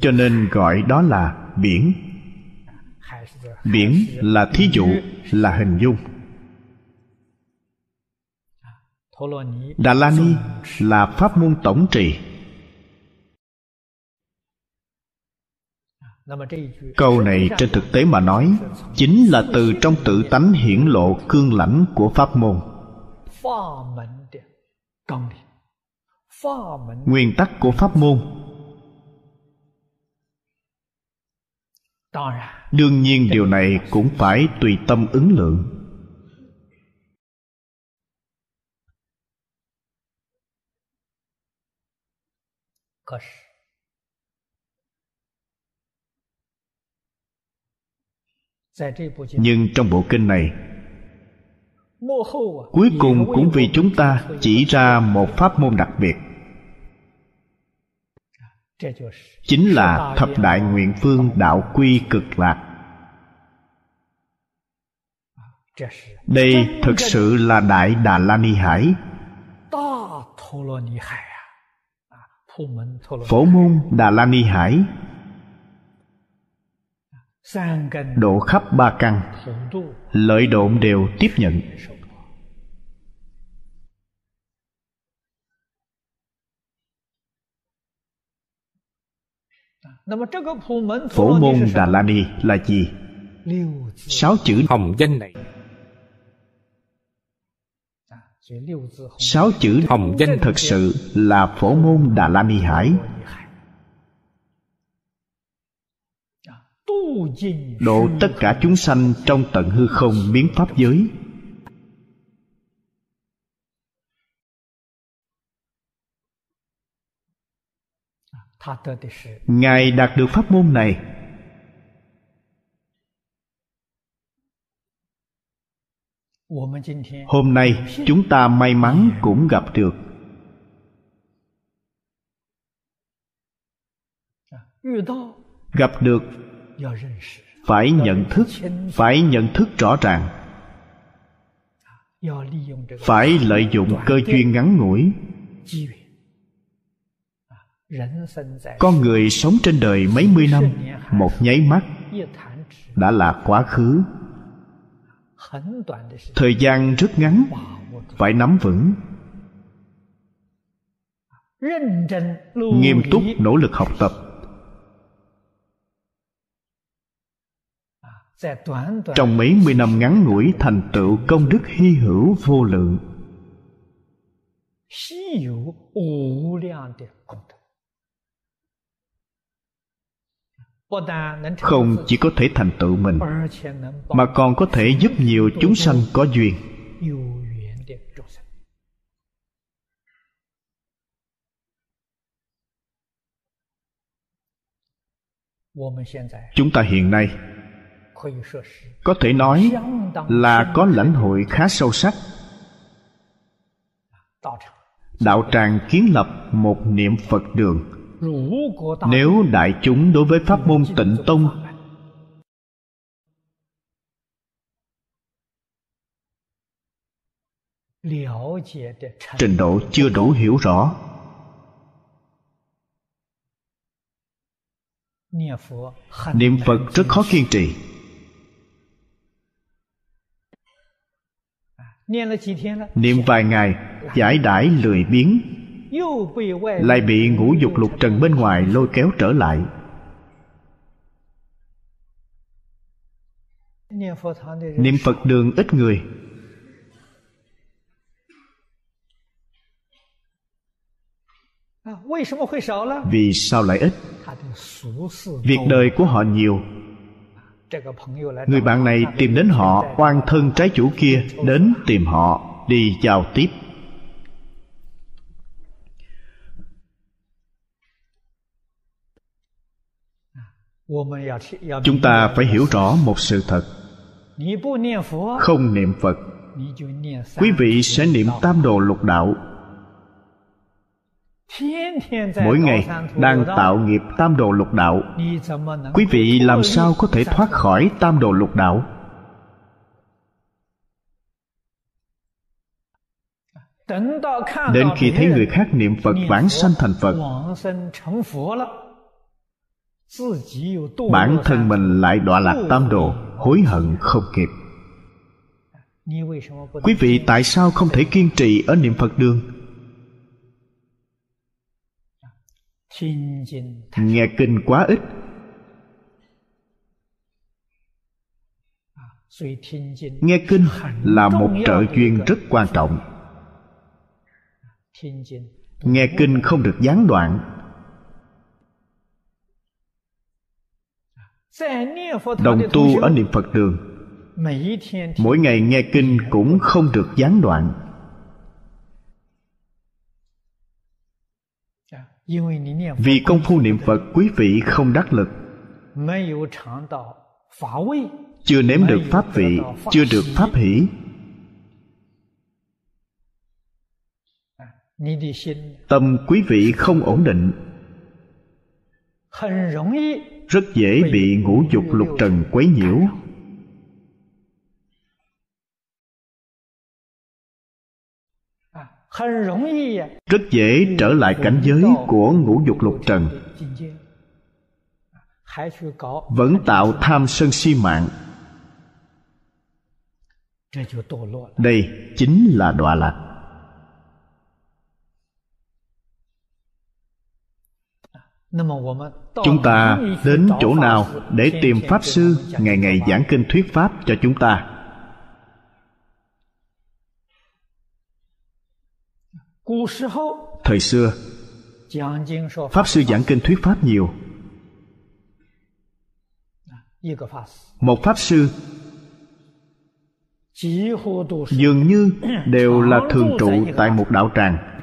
Cho nên gọi đó là biển. Biển là thí dụ là hình dung đà la ni là pháp môn tổng trì. Câu này trên thực tế mà nói chính là từ trong tự tánh hiển lộ cương lãnh của pháp môn. Nguyên tắc của pháp môn. Đương nhiên điều này cũng phải tùy tâm ứng lượng nhưng trong bộ kinh này cuối cùng cũng vì chúng ta chỉ ra một pháp môn đặc biệt. Chính là thập đại nguyện phương đạo quy cực lạc. Đây thực sự là đại đà la ni hải phổ môn đà la ni hải. Độ khắp ba căn. Lợi độn đều tiếp nhận. Phổ môn đà la ni là gì? Sáu chữ hồng danh này sáu chữ hồng danh thật sự là phổ môn đà la ni hải. Độ tất cả chúng sanh trong tận hư không biến pháp giới. Ngài đạt được pháp môn này hôm nay chúng ta may mắn cũng gặp được. gặp được. phải nhận thức phải nhận thức rõ ràng. Phải lợi dụng cơ duyên ngắn ngủi. con người sống trên đời mấy mươi năm một nháy mắt đã là quá khứ thời gian rất ngắn, phải nắm vững. Nghiêm túc nỗ lực học tập. Trong mấy mươi năm ngắn ngủi, thành tựu công đức hy hữu vô lượng. Không chỉ có thể thành tựu mình mà còn có thể giúp nhiều chúng sanh có duyên. Chúng ta hiện nay có thể nói là có lãnh hội khá sâu sắc. Đạo tràng kiến lập một niệm phật đường nếu đại chúng đối với pháp môn tịnh tông, trình độ chưa đủ hiểu rõ, niệm phật rất khó kiên trì. Niệm vài ngày giải đãi lười biếng lại bị ngũ dục lục trần bên ngoài lôi kéo trở lại. Niệm phật đường ít người. Vì sao lại ít? Việc đời của họ nhiều. Người bạn này tìm đến họ oan thân trái chủ kia đến tìm họ đi giao tiếp chúng ta phải hiểu rõ một sự thật. không niệm phật quý vị sẽ niệm tam đồ lục đạo. Mỗi ngày đang tạo nghiệp tam đồ lục đạo quý vị làm sao có thể thoát khỏi tam đồ lục đạo? Đến khi thấy người khác niệm phật. vãng sanh thành phật bản thân mình lại đọa lạc tam đồ, hối hận không kịp. Quý vị tại sao không thể kiên trì ở niệm phật đường? Nghe kinh quá ít. Nghe kinh là một trợ duyên rất quan trọng. Nghe kinh không được gián đoạn. Đồng tu ở niệm phật đường. Mỗi ngày nghe kinh cũng không được gián đoạn. Vì công phu niệm phật quý vị không đắc lực. Chưa nếm được pháp vị chưa được pháp hỷ. Tâm quý vị không ổn định rất dễ bị ngũ dục lục trần quấy nhiễu. Rất dễ trở lại cảnh giới của ngũ dục lục trần. Vẫn tạo tham sân si mạng. Đây chính là đọa lạc. Chúng ta đến chỗ nào để tìm pháp sư ngày ngày giảng kinh thuyết pháp cho chúng ta? Thời xưa, pháp sư giảng kinh thuyết pháp nhiều. Một pháp sư dường như đều là thường trụ tại một đạo tràng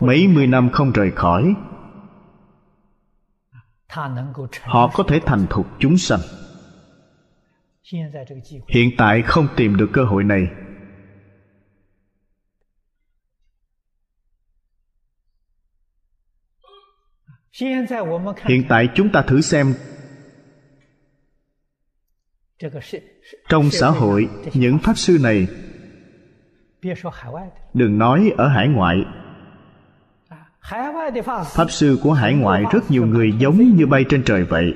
mấy mươi năm không rời khỏi. họ có thể thành thục chúng sanh. hiện tại không tìm được cơ hội này. hiện tại chúng ta thử xem. trong xã hội những pháp sư này đừng nói ở hải ngoại. Pháp sư của hải ngoại rất nhiều người giống như bay trên trời vậy.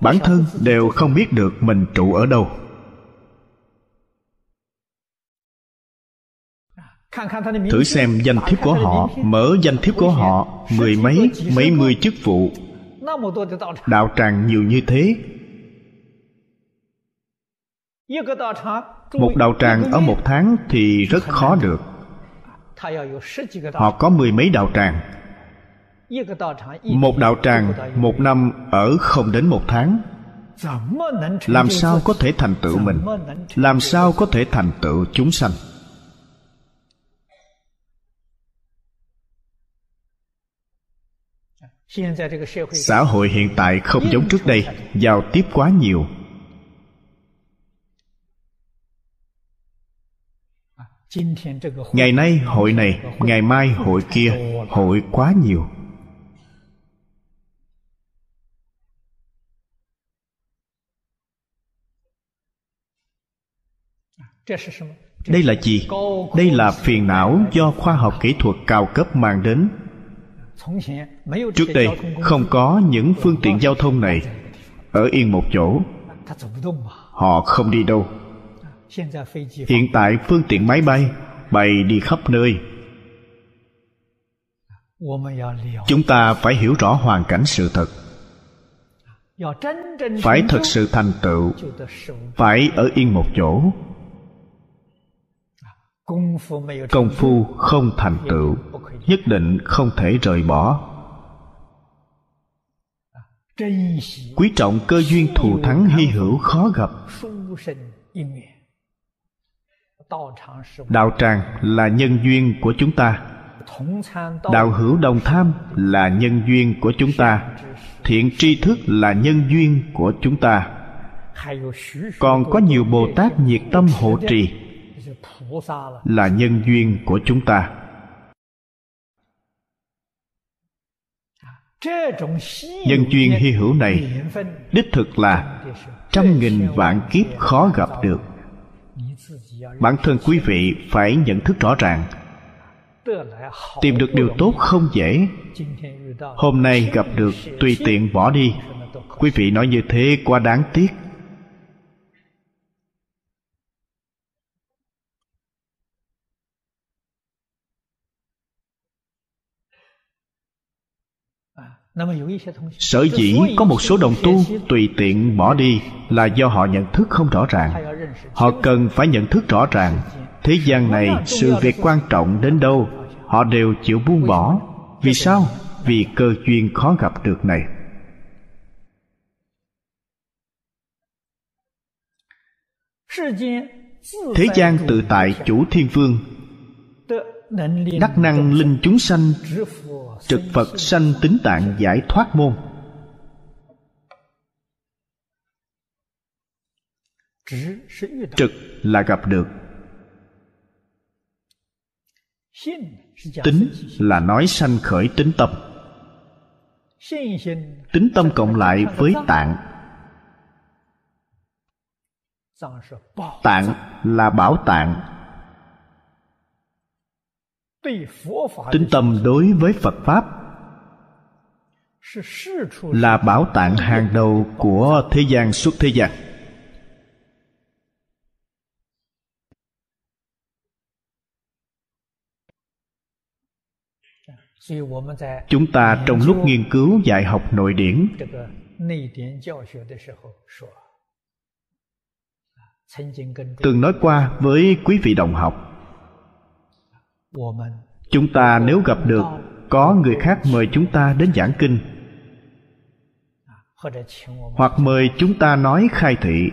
Bản thân đều không biết được mình trụ ở đâu. Thử xem danh thiếp của họ mở danh thiếp của họ mười mấy mấy mươi chức vụ. đạo tràng nhiều như thế một đạo tràng ở một tháng thì rất khó được. Họ có mười mấy đạo tràng. Một đạo tràng một năm ở không đến một tháng. Làm sao có thể thành tựu mình? Làm sao có thể thành tựu chúng sanh? Xã hội hiện tại không giống trước đây giao tiếp quá nhiều ngày nay hội này ngày mai hội kia hội quá nhiều. đây là gì? Đây là phiền não do khoa học kỹ thuật cao cấp mang đến. trước đây không có những phương tiện giao thông này ở yên một chỗ. Họ không đi đâu hiện tại phương tiện máy bay bay đi khắp nơi. Chúng ta phải hiểu rõ hoàn cảnh sự thật. Phải thật sự thành tựu. Phải ở yên một chỗ. Công phu không thành tựu. Nhất định không thể rời bỏ. Quý trọng cơ duyên thù thắng hy hữu khó gặp đạo tràng là nhân duyên của chúng ta. đạo hữu đồng tham là nhân duyên của chúng ta. Thiện tri thức là nhân duyên của chúng ta. Còn có nhiều bồ tát nhiệt tâm hộ trì là nhân duyên của chúng ta. Nhân duyên hy hữu này đích thực là trăm nghìn vạn kiếp khó gặp được bản thân quý vị phải nhận thức rõ ràng. Tìm được điều tốt không dễ. Hôm nay gặp được tùy tiện bỏ đi. Quý vị nói như thế quá đáng tiếc. Sở dĩ có một số đồng tu tùy tiện bỏ đi là do họ nhận thức không rõ ràng. Họ cần phải nhận thức rõ ràng. Thế gian này sự việc quan trọng đến đâu họ đều chịu buông bỏ. Vì sao? vì cơ duyên khó gặp được này. Thế gian tự tại chủ thiên vương đắc năng linh chúng sanh trực phật sanh tính tạng giải thoát môn. Trực là gặp được. Tính là nói sanh khởi tính tâm. Tính tâm cộng lại với tạng. Tạng là bảo tạng tính tâm đối với phật pháp là bảo tạng hàng đầu của thế gian suốt thế gian chúng ta trong lúc nghiên cứu dạy học nội điển từng nói qua với quý vị đồng học chúng ta nếu gặp được, có người khác mời chúng ta đến giảng kinh. Hoặc mời chúng ta nói khai thị.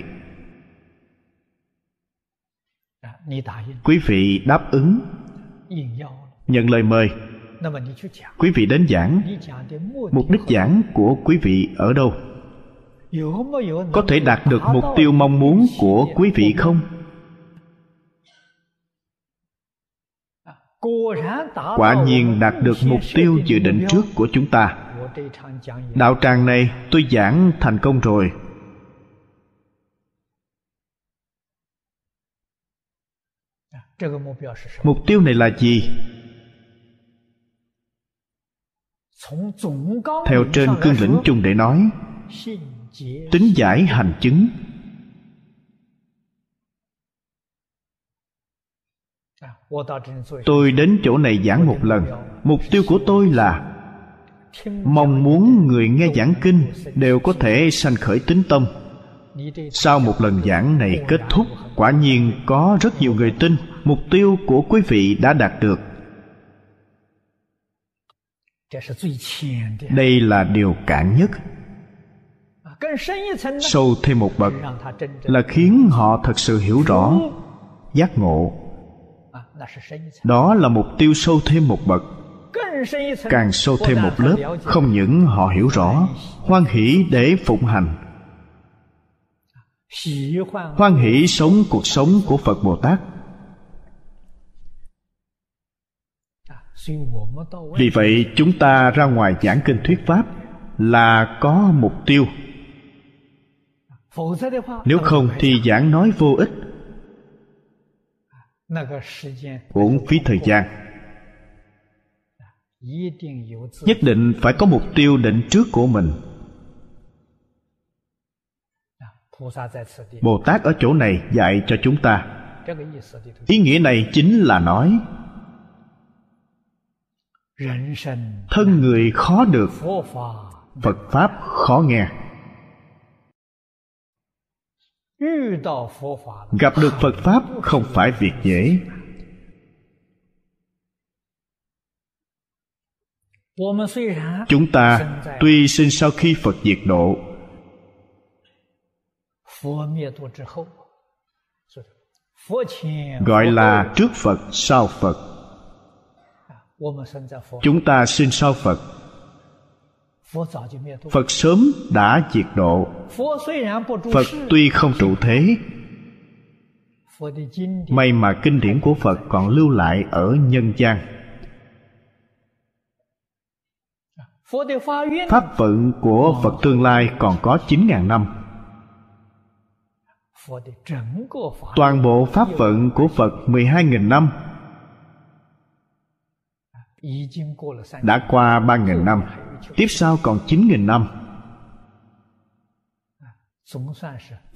Quý vị đáp ứng, nhận lời mời. Quý vị đến giảng. Mục đích giảng của quý vị ở đâu? Có thể đạt được mục tiêu mong muốn của quý vị không? Quả nhiên đạt được mục tiêu dự định trước của chúng ta. đạo tràng này tôi giảng thành công rồi. Mục tiêu này là gì? Theo trên cương lĩnh chung để nói tính giải hành chứng tôi đến chỗ này giảng một lần. Mục tiêu của tôi là mong muốn người nghe giảng kinh đều có thể sanh khởi tính tâm. Sau một lần giảng này kết thúc, quả nhiên có rất nhiều người tin mục tiêu của quý vị đã đạt được. Đây là điều cản nhất. Sâu thêm một bậc là khiến họ thật sự hiểu rõ giác ngộ đó là mục tiêu sâu thêm một bậc. Càng sâu thêm một lớp không những họ hiểu rõ hoan hỷ để phụng hành. Hoan hỷ sống cuộc sống của phật bồ tát. Vì vậy chúng ta ra ngoài giảng kinh thuyết pháp là có mục tiêu. Nếu không thì giảng nói vô ích uổng phí thời gian. nhất định phải có mục tiêu định trước của mình. Bồ tát ở chỗ này dạy cho chúng ta. ý nghĩa này chính là nói thân người khó được. Phật pháp khó nghe gặp được phật pháp không phải việc dễ. chúng ta tuy sinh sau khi phật diệt độ. gọi là trước phật sau phật. chúng ta sinh sau phật phật sớm đã diệt độ. phật tuy không trụ thế may mà kinh điển của phật còn lưu lại ở nhân gian. Pháp vận của phật tương lai còn có 9.000 năm. Toàn bộ pháp vận của phật 12.000 năm đã qua ba nghìn năm, Tiếp sau còn 9.000 năm.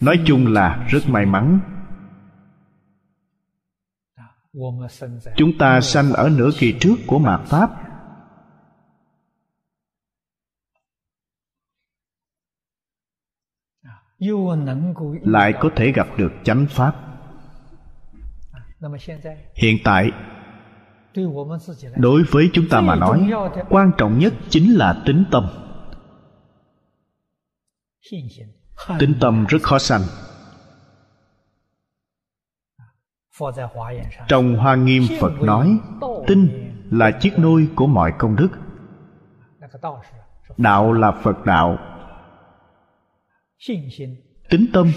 Nói chung là rất may mắn. Chúng ta sanh ở nửa kỳ trước của mạt Pháp. Lại có thể gặp được chánh Pháp. Hiện tại đối với chúng ta mà nói quan trọng nhất chính là tính tâm. tính tâm rất khó sanh. trong hoa nghiêm phật nói tinh là chiếc nôi của mọi công đức. đạo là phật đạo. Tính tâm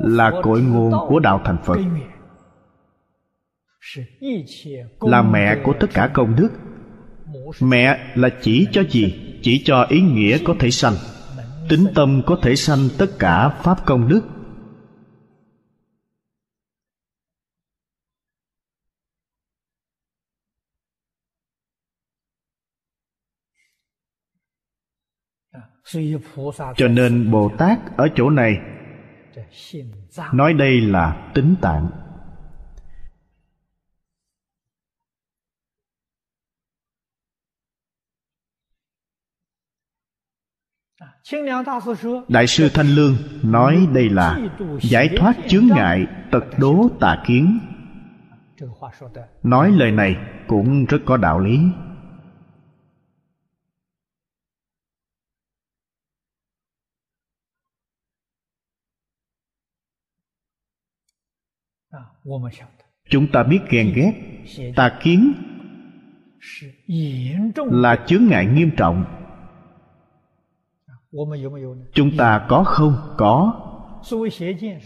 là cội nguồn của đạo thành phật là mẹ của tất cả công đức. Mẹ là chỉ cho gì? Chỉ cho ý nghĩa có thể sanh. Tính tâm có thể sanh tất cả pháp công đức. Cho nên bồ tát ở chỗ này. Nói đây là tính tạng Đại sư Thanh Lương nói đây là giải thoát chướng ngại tật đố tà kiến. Nói lời này cũng rất có đạo lý. Chúng ta biết ghen ghét, tà kiến là chướng ngại nghiêm trọng chúng ta có không? Có.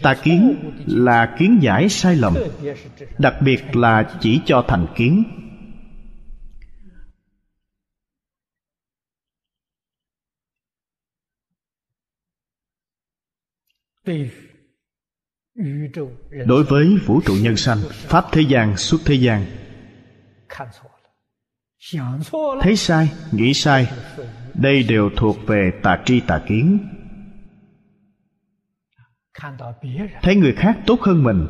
tà kiến là kiến giải sai lầm. đặc biệt là chỉ cho thành kiến. đối với vũ trụ nhân sanh pháp thế gian xuất thế gian. thấy sai nghĩ sai đây đều thuộc về tà tri tà kiến. Thấy người khác tốt hơn mình,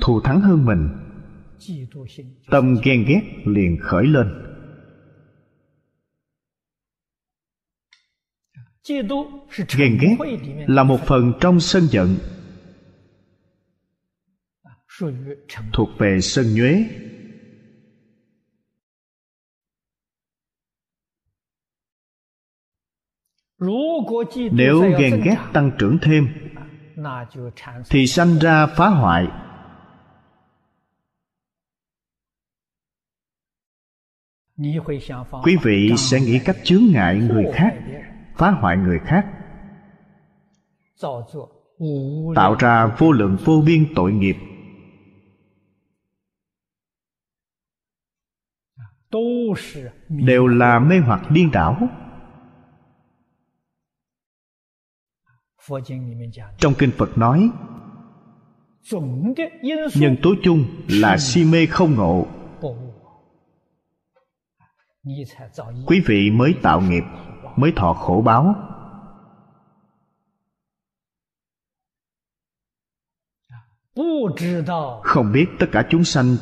thù thắng hơn mình, tâm ghen ghét liền khởi lên. Ghen ghét là một phần trong sân giận, thuộc về sân nhuế. Nếu ghen ghét tăng trưởng thêm thì sanh ra phá hoại. Quý vị sẽ nghĩ cách chướng ngại người khác phá hoại người khác. Tạo ra vô lượng vô biên tội nghiệp. Đều là mê hoặc điên đảo trong kinh phật nói nhân tố chung là si mê không ngộ. Quý vị mới tạo nghiệp, mới thọ khổ báo. Không biết tất cả chúng sanh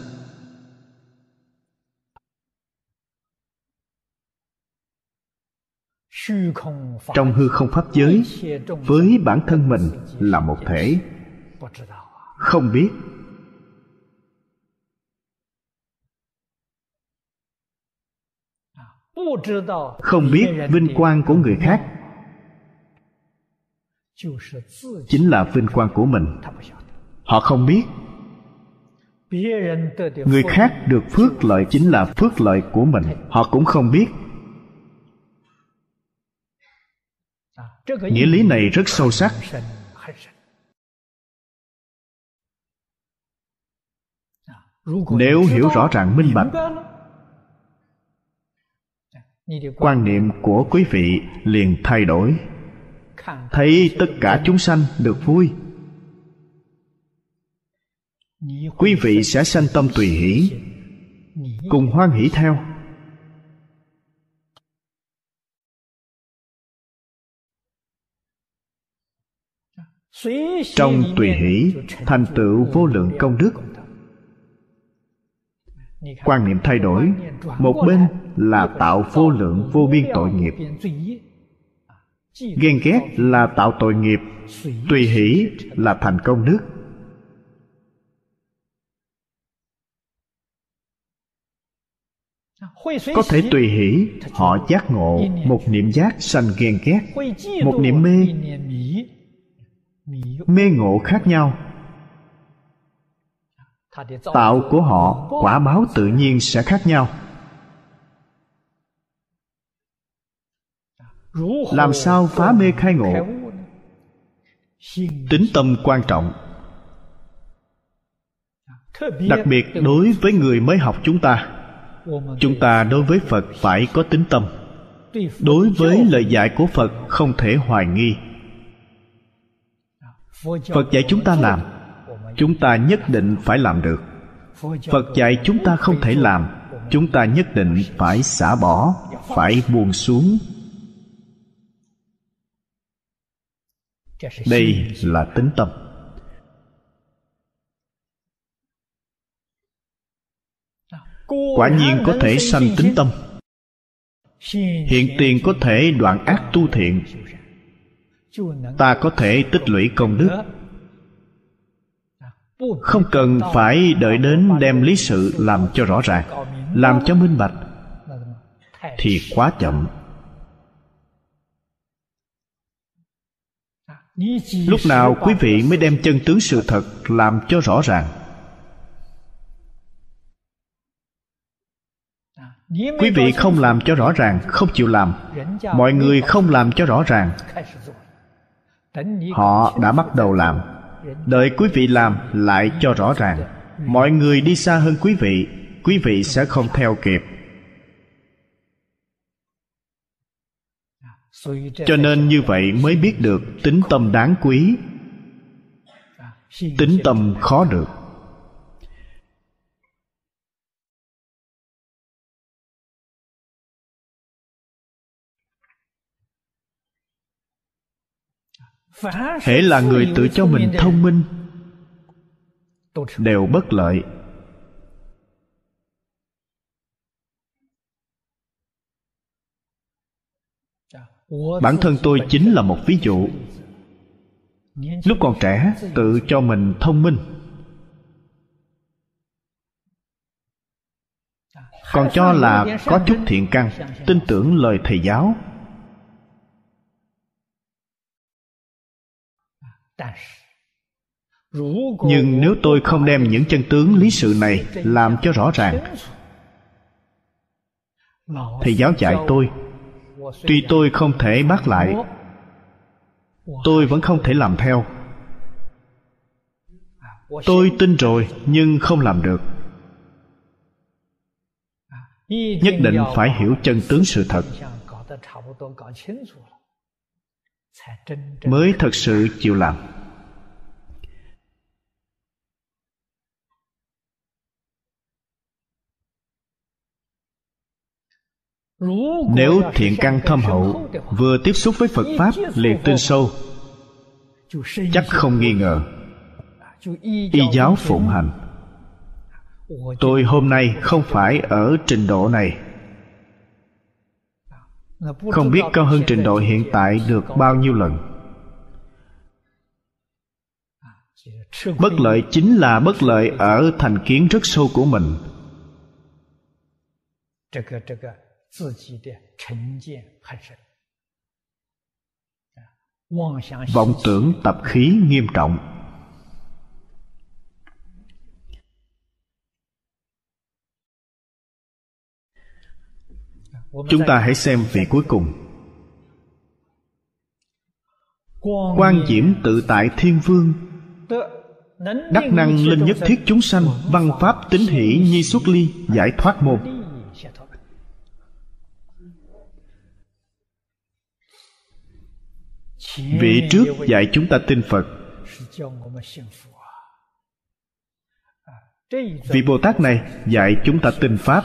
trong hư không pháp giới, với bản thân mình là một thể. Không biết. Không biết vinh quang của người khác. Chính là vinh quang của mình. Họ không biết. Người khác được phước lợi chính là phước lợi của mình. Họ cũng không biết. Nghĩa lý này rất sâu sắc. nếu hiểu rõ ràng minh bạch. quan niệm của quý vị liền thay đổi. Thấy tất cả chúng sanh được vui. Quý vị sẽ sanh tâm tùy hỷ cùng hoan hỷ theo trong tùy hỷ, thành tựu vô lượng công đức. Quan niệm thay đổi, một bên là tạo vô lượng vô biên tội nghiệp. Ghen ghét là tạo tội nghiệp, tùy hỷ là thành công đức. Có thể tùy hỷ, họ giác ngộ một niệm giác sanh ghen ghét, một niệm mê mê ngộ khác nhau. Tạo của họ quả báo tự nhiên sẽ khác nhau. Làm sao phá mê khai ngộ? Tính tâm quan trọng. Đặc biệt đối với người mới học chúng ta chúng ta đối với phật phải có tính tâm. Đối với lời dạy của phật không thể hoài nghi phật dạy chúng ta làm, chúng ta nhất định phải làm được. Phật dạy chúng ta không thể làm, chúng ta nhất định phải xả bỏ, phải buông xuống. Đây là tính tâm. Quả nhiên có thể sanh tính tâm. Hiện tiền có thể đoạn ác tu thiện ta có thể tích lũy công đức. Không cần phải đợi đến đem lý sự làm cho rõ ràng, làm cho minh bạch, thì quá chậm. Lúc nào quý vị mới đem chân tướng sự thật làm cho rõ ràng? Quý vị không làm cho rõ ràng, không chịu làm. Mọi người không làm cho rõ ràng họ đã bắt đầu làm. Đợi quý vị làm lại cho rõ ràng. Mọi người đi xa hơn quý vị quý vị sẽ không theo kịp. Cho nên như vậy mới biết được tính tâm đáng quý tính tâm khó được hễ là người tự cho mình thông minh, đều bất lợi. Bản thân tôi chính là một ví dụ. Lúc còn trẻ, tự cho mình thông minh. Còn cho là có chút thiện căn, tin tưởng lời thầy giáo. Nhưng nếu tôi không đem những chân tướng lý sự này làm cho rõ ràng thầy giáo dạy tôi, tuy tôi không thể bắt lại, tôi vẫn không thể làm theo. Tôi tin rồi, nhưng không làm được. Nhất định phải hiểu chân tướng sự thật mới thật sự chịu làm. Nếu thiện căn thâm hậu vừa tiếp xúc với phật pháp liền tin sâu chắc không nghi ngờ. Y giáo phụng hành. Tôi hôm nay không phải ở trình độ này không biết cao hơn trình độ hiện tại được bao nhiêu lần. Bất lợi chính là bất lợi ở thành kiến rất sâu của mình. Vọng tưởng tập khí nghiêm trọng. Chúng ta hãy xem vị cuối cùng. Quan diễm tự tại thiên vương. đắc năng linh nhất thiết chúng sanh văn pháp tính hỷ nhi xuất ly giải thoát môn. Vị trước dạy chúng ta tin phật vị bồ tát này dạy chúng ta tin pháp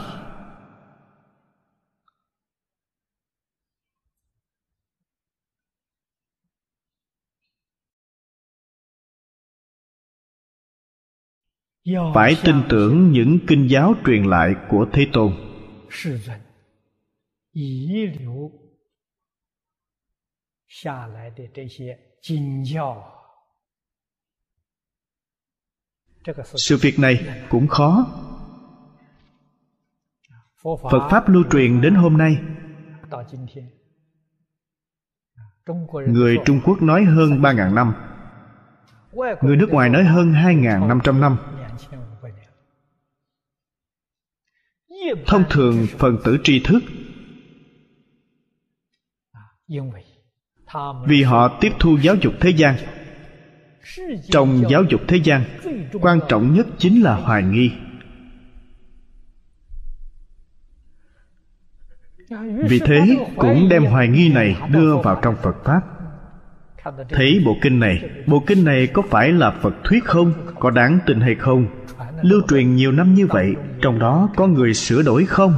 phải tin tưởng những kinh giáo truyền lại của thế tôn. sự việc này cũng khó. Phật pháp lưu truyền đến hôm nay. người trung quốc nói hơn ba ngàn năm. Người nước ngoài nói hơn hai ngàn năm trăm năm thông thường, phần tử tri thức. Vì họ tiếp thu giáo dục thế gian. Trong giáo dục thế gian, quan trọng nhất chính là hoài nghi. Vì thế, cũng đem hoài nghi này đưa vào trong phật pháp. Thấy bộ kinh này, bộ kinh này có phải là phật thuyết không? Có đáng tin hay không? Lưu truyền nhiều năm như vậy, trong đó có người sửa đổi không?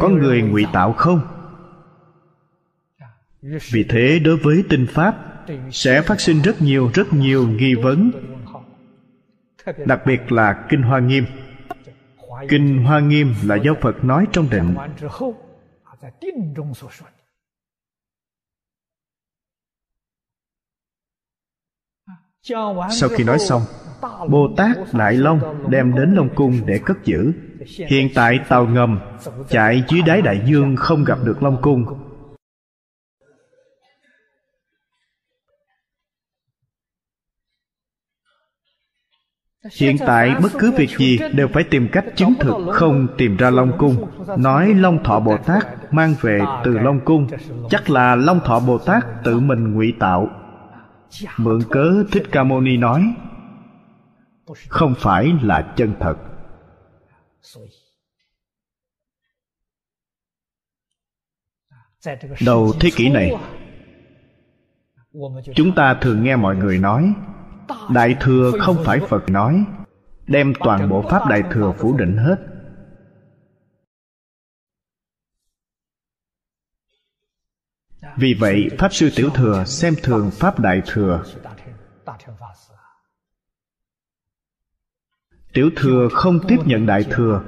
Có người ngụy tạo không? Vì thế đối với tinh pháp, sẽ phát sinh rất nhiều rất nhiều nghi vấn. Đặc biệt là kinh hoa nghiêm. Kinh hoa nghiêm là do phật nói trong định. Sau khi nói xong bồ tát đại long đem đến long cung để cất giữ. Hiện tại tàu ngầm chạy dưới đáy đại dương không gặp được long cung. Hiện tại bất cứ việc gì đều phải tìm cách chứng thực, không tìm ra long cung. Nói long thọ bồ tát mang về từ long cung, chắc là long thọ bồ tát tự mình ngụy tạo. Mượn cớ thích ca mâu ni nói không phải là chân thật. Đầu thế kỷ này, chúng ta thường nghe mọi người nói, đại thừa không phải phật nói, đem toàn bộ pháp đại thừa phủ định hết. Vì vậy, pháp sư tiểu thừa xem thường pháp đại thừa tiểu thừa không tiếp nhận đại thừa.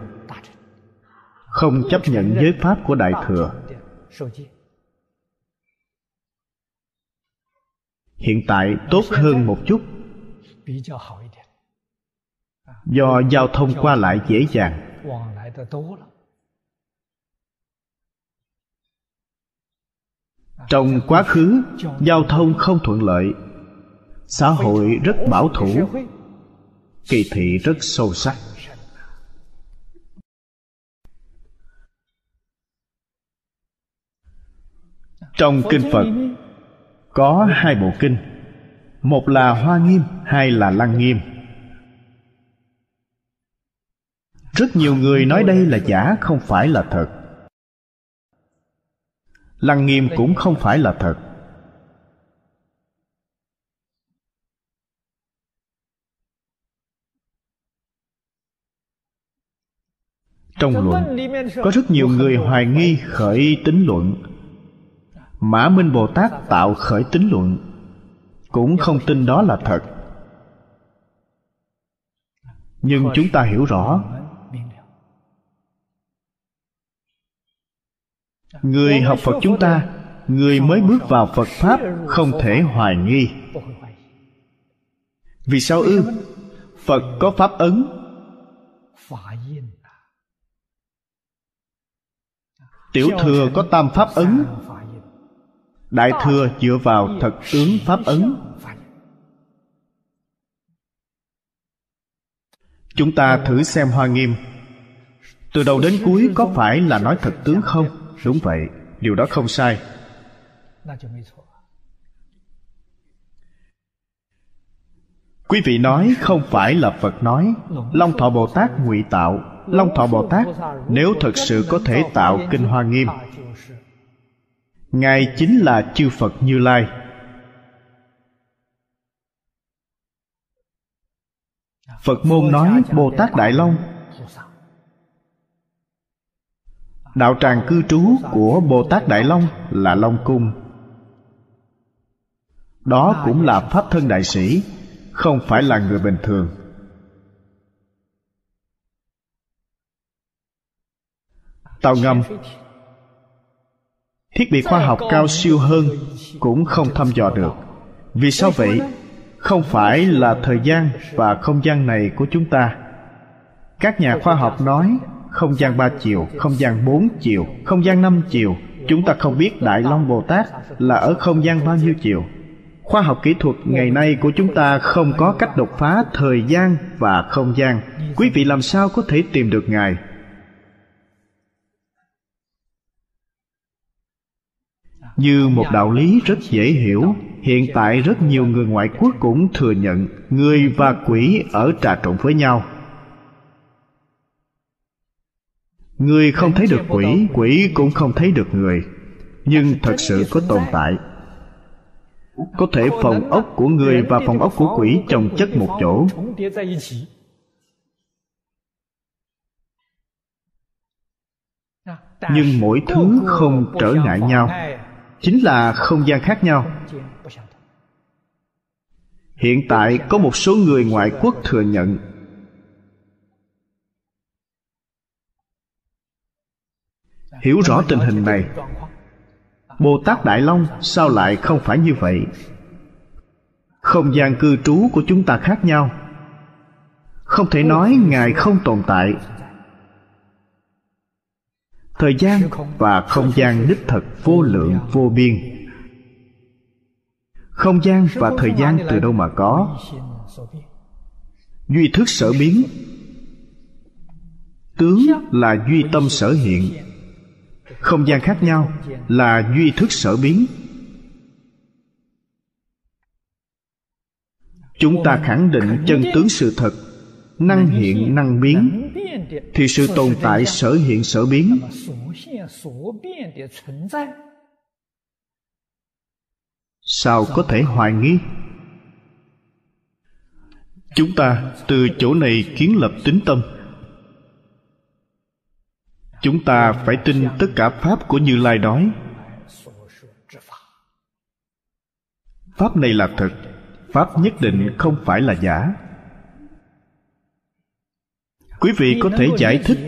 Không chấp nhận giới pháp của đại thừa. Hiện tại tốt hơn một chút. Do giao thông qua lại dễ dàng. Trong quá khứ, giao thông không thuận lợi. Xã hội rất bảo thủ kỳ thị rất sâu sắc. Trong kinh phật, có hai bộ kinh. Một là hoa nghiêm, hai là lăng nghiêm. Rất nhiều người nói đây là giả, không phải là thật. Lăng nghiêm cũng không phải là thật. Trong luận. Có rất nhiều người hoài nghi khởi tính luận. Mã minh bồ tát tạo khởi tính luận. Cũng không tin đó là thật. Nhưng chúng ta hiểu rõ. Người học phật chúng ta, người mới bước vào phật pháp không thể hoài nghi. Vì sao ư? Phật có pháp ấn. Tiểu thừa có tam pháp ấn. đại thừa dựa vào thật tướng pháp ấn. chúng ta thử xem hoa nghiêm. Từ đầu đến cuối có phải là nói thật tướng không? Đúng vậy điều đó không sai. Quý vị nói không phải là phật nói. Long thọ bồ tát ngụy tạo long thọ bồ tát, nếu thật sự có thể tạo kinh hoa nghiêm. Ngài chính là chư phật như lai. Phật môn nói bồ tát đại long. Đạo tràng cư trú của bồ tát đại long là long cung. Đó cũng là pháp thân đại sĩ, không phải là người bình thường. Tàu ngầm. Thiết bị khoa học cao siêu hơn cũng không thăm dò được. Vì sao vậy? Không phải là thời gian và không gian này của chúng ta. Các nhà khoa học nói không gian ba chiều, không gian bốn chiều, không gian năm chiều. Chúng ta không biết đại long bồ tát là ở không gian bao nhiêu chiều. Khoa học kỹ thuật ngày nay của chúng ta không có cách đột phá thời gian và không gian. Quý vị làm sao có thể tìm được ngài? Như một đạo lý rất dễ hiểu, hiện tại rất nhiều người ngoại quốc cũng thừa nhận người và quỷ ở trà trộn với nhau. Người không thấy được quỷ quỷ cũng không thấy được người. Nhưng thật sự có tồn tại. Có thể phòng ốc của người và phòng ốc của quỷ chồng chất một chỗ. Nhưng mỗi thứ không trở ngại nhau chính là không gian khác nhau. Hiện tại có một số người ngoại quốc thừa nhận. Hiểu rõ tình hình này bồ tát đại long sao lại không phải như vậy? Không gian cư trú của chúng ta khác nhau. Không thể nói ngài không tồn tại thời gian và không gian đích thực vô lượng, vô biên. Không gian và thời gian từ đâu mà có? Duy thức sở biến. Tướng là duy tâm sở hiện. Không gian khác nhau là duy thức sở biến. Chúng ta khẳng định chân tướng sự thật, năng hiện, năng biến thì sự tồn tại sở hiện sở biến. sao có thể hoài nghi? Chúng ta từ chỗ này kiến lập tính tâm. Chúng ta phải tin tất cả pháp của như lai nói. Pháp này là thật. Pháp nhất định không phải là giả quý vị có thể giải thích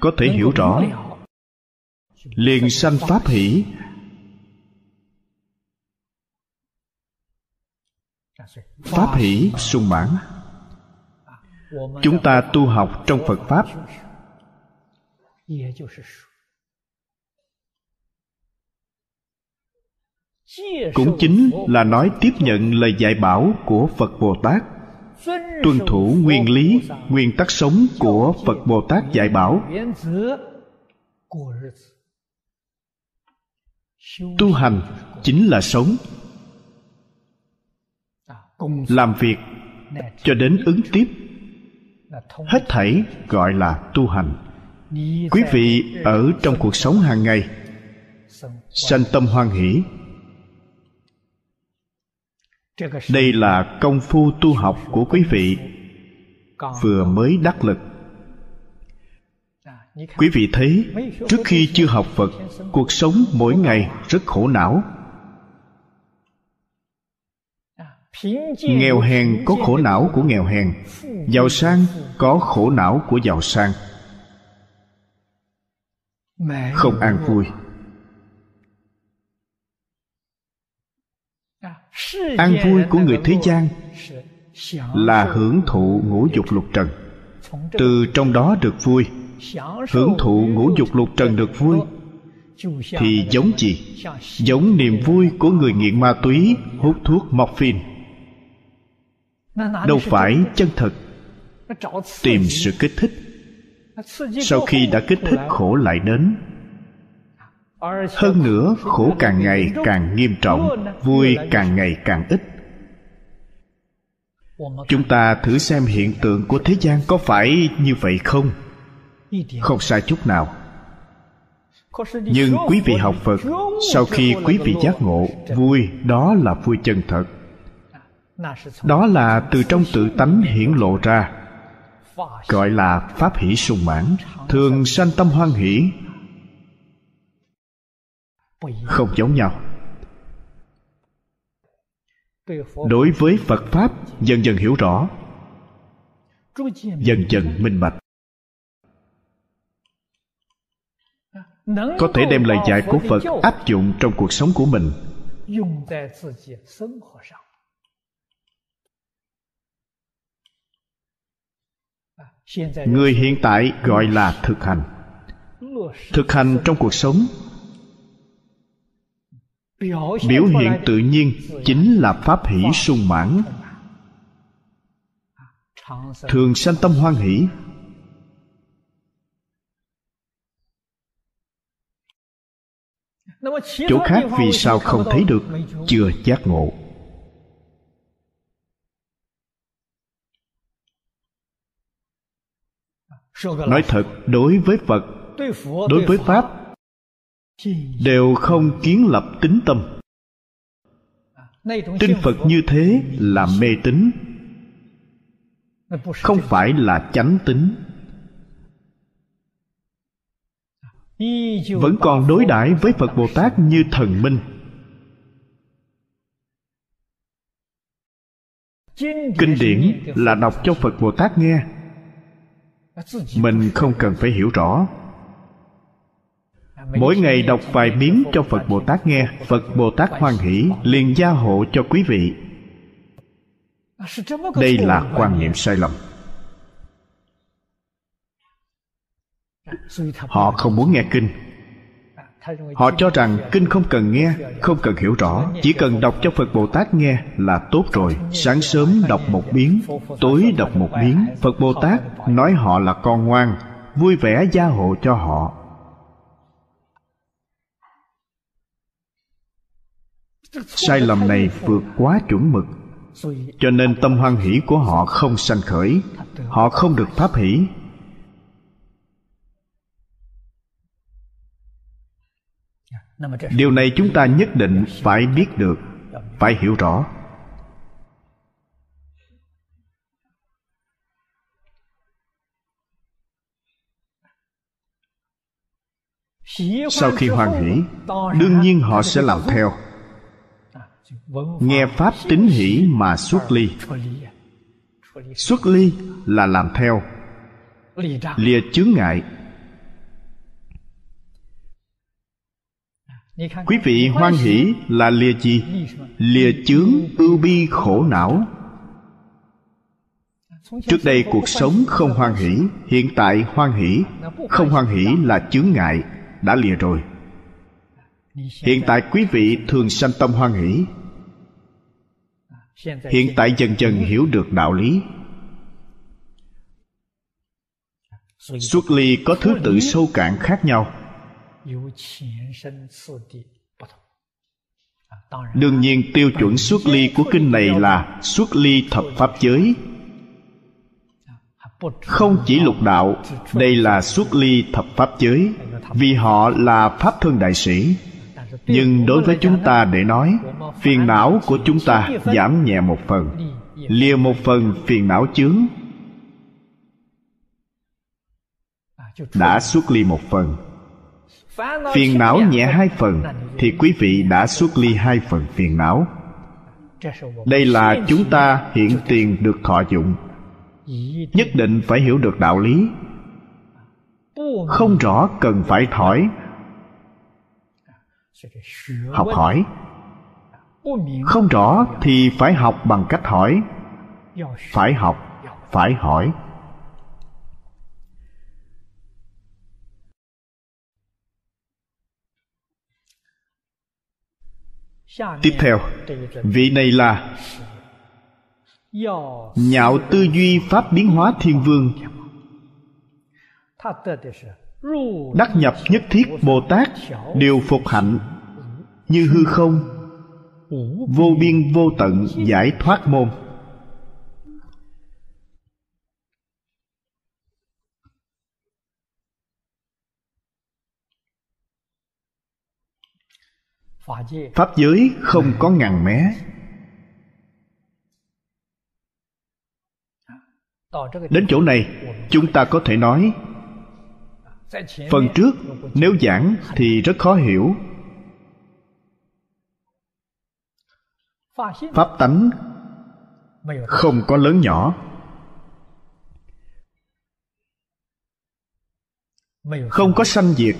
có thể hiểu rõ. liền sanh pháp hỷ. Pháp hỷ sung mãn. Chúng ta tu học trong phật pháp. Cũng chính là nói tiếp nhận lời dạy bảo của phật bồ tát tuân thủ nguyên lý, nguyên tắc sống của phật bồ tát dạy bảo. Tu hành chính là sống. Làm việc cho đến ứng tiếp. Hết thảy gọi là tu hành. Quý vị ở trong cuộc sống hàng ngày, sanh tâm hoan hỷ đây là công phu tu học của quý vị, vừa mới đắc lực. Quý vị thấy, trước khi chưa học phật, cuộc sống mỗi ngày rất khổ não. Nghèo hèn có khổ não của nghèo hèn, giàu sang có khổ não của giàu sang. Không an vui. An vui của người thế gian là hưởng thụ ngũ dục lục trần. Từ trong đó được vui. Hưởng thụ ngũ dục lục trần được vui thì giống gì? Giống niềm vui của người nghiện ma túy, hút thuốc morphine. Đâu phải chân thật. Tìm sự kích thích. Sau khi đã kích thích, khổ lại đến hơn nữa, khổ càng ngày càng nghiêm trọng, vui càng ngày càng ít. Chúng ta thử xem hiện tượng của thế gian có phải như vậy không? Không sai chút nào. Nhưng quý vị học phật, sau khi quý vị giác ngộ, vui, đó là vui chân thật. Đó là từ trong tự tánh hiển lộ ra, gọi là pháp hỷ sung mãn, thường sanh tâm hoan hỷ không giống nhau. Đối với phật pháp, dần dần hiểu rõ. Dần dần minh bạch. Có thể đem lời dạy của phật áp dụng trong cuộc sống của mình. Người hiện tại gọi là thực hành. Thực hành trong cuộc sống biểu hiện tự nhiên chính là pháp hỷ sung mãn. thường sanh tâm hoan hỷ. Chỗ khác vì sao không thấy được chưa giác ngộ. Nói thật đối với phật đối với pháp đều không kiến lập tính tâm. Tin phật như thế là mê tín. Không phải là chánh tính vẫn còn đối đãi với phật bồ tát như thần minh. Kinh điển là đọc cho phật bồ tát nghe. Mình không cần phải hiểu rõ mỗi ngày đọc vài biến cho phật bồ tát nghe. Phật bồ tát hoan hỷ liền gia hộ cho quý vị. Đây là quan niệm sai lầm. Họ không muốn nghe kinh. Họ cho rằng kinh không cần nghe không cần hiểu rõ. Chỉ cần đọc cho phật bồ tát nghe là tốt rồi. Sáng sớm đọc một biến tối đọc một biến phật bồ tát nói họ là con ngoan vui vẻ gia hộ cho họ sai lầm này vượt quá chuẩn mực. Cho nên tâm hoan hỷ của họ không sanh khởi. Họ không được pháp hỷ. Điều này chúng ta nhất định phải biết được, phải hiểu rõ. Sau khi hoan hỷ, đương nhiên họ sẽ làm theo nghe pháp tín hỷ mà xuất ly. Xuất ly là làm theo. Lìa chướng ngại. Quý vị hoan hỷ là lìa gì? Lìa chướng ưu bi khổ não. Trước đây cuộc sống không hoan hỷ, hiện tại hoan hỷ. Không hoan hỷ là chướng ngại. Đã lìa rồi. Hiện tại quý vị thường sanh tâm hoan hỷ hiện tại dần dần hiểu được đạo lý. Xuất ly có thứ tự sâu cạn khác nhau. Đương nhiên tiêu chuẩn xuất ly của kinh này là xuất ly thập pháp giới. Không chỉ lục đạo đây là xuất ly thập pháp giới vì họ là pháp thân đại sĩ nhưng đối với chúng ta để nói, phiền não của chúng ta giảm nhẹ một phần, lìa một phần phiền não chướng. Đã xuất ly một phần. Phiền não nhẹ hai phần thì quý vị đã xuất ly hai phần phiền não. Đây là chúng ta hiện tiền được thọ dụng. Nhất định phải hiểu được đạo lý. Không rõ cần phải thỏi học hỏi. Không rõ thì phải học bằng cách hỏi. Phải học phải hỏi. Tiếp theo vị này là nhạo tư duy pháp biến hóa thiên vương. Đắc nhập nhất thiết bồ tát đều phục hạnh như hư không. Vô biên vô tận giải thoát môn. Pháp giới không có ngàn mé. Đến chỗ này chúng ta có thể nói phần trước nếu giảng thì rất khó hiểu pháp tánh không có lớn nhỏ. Không có sanh diệt.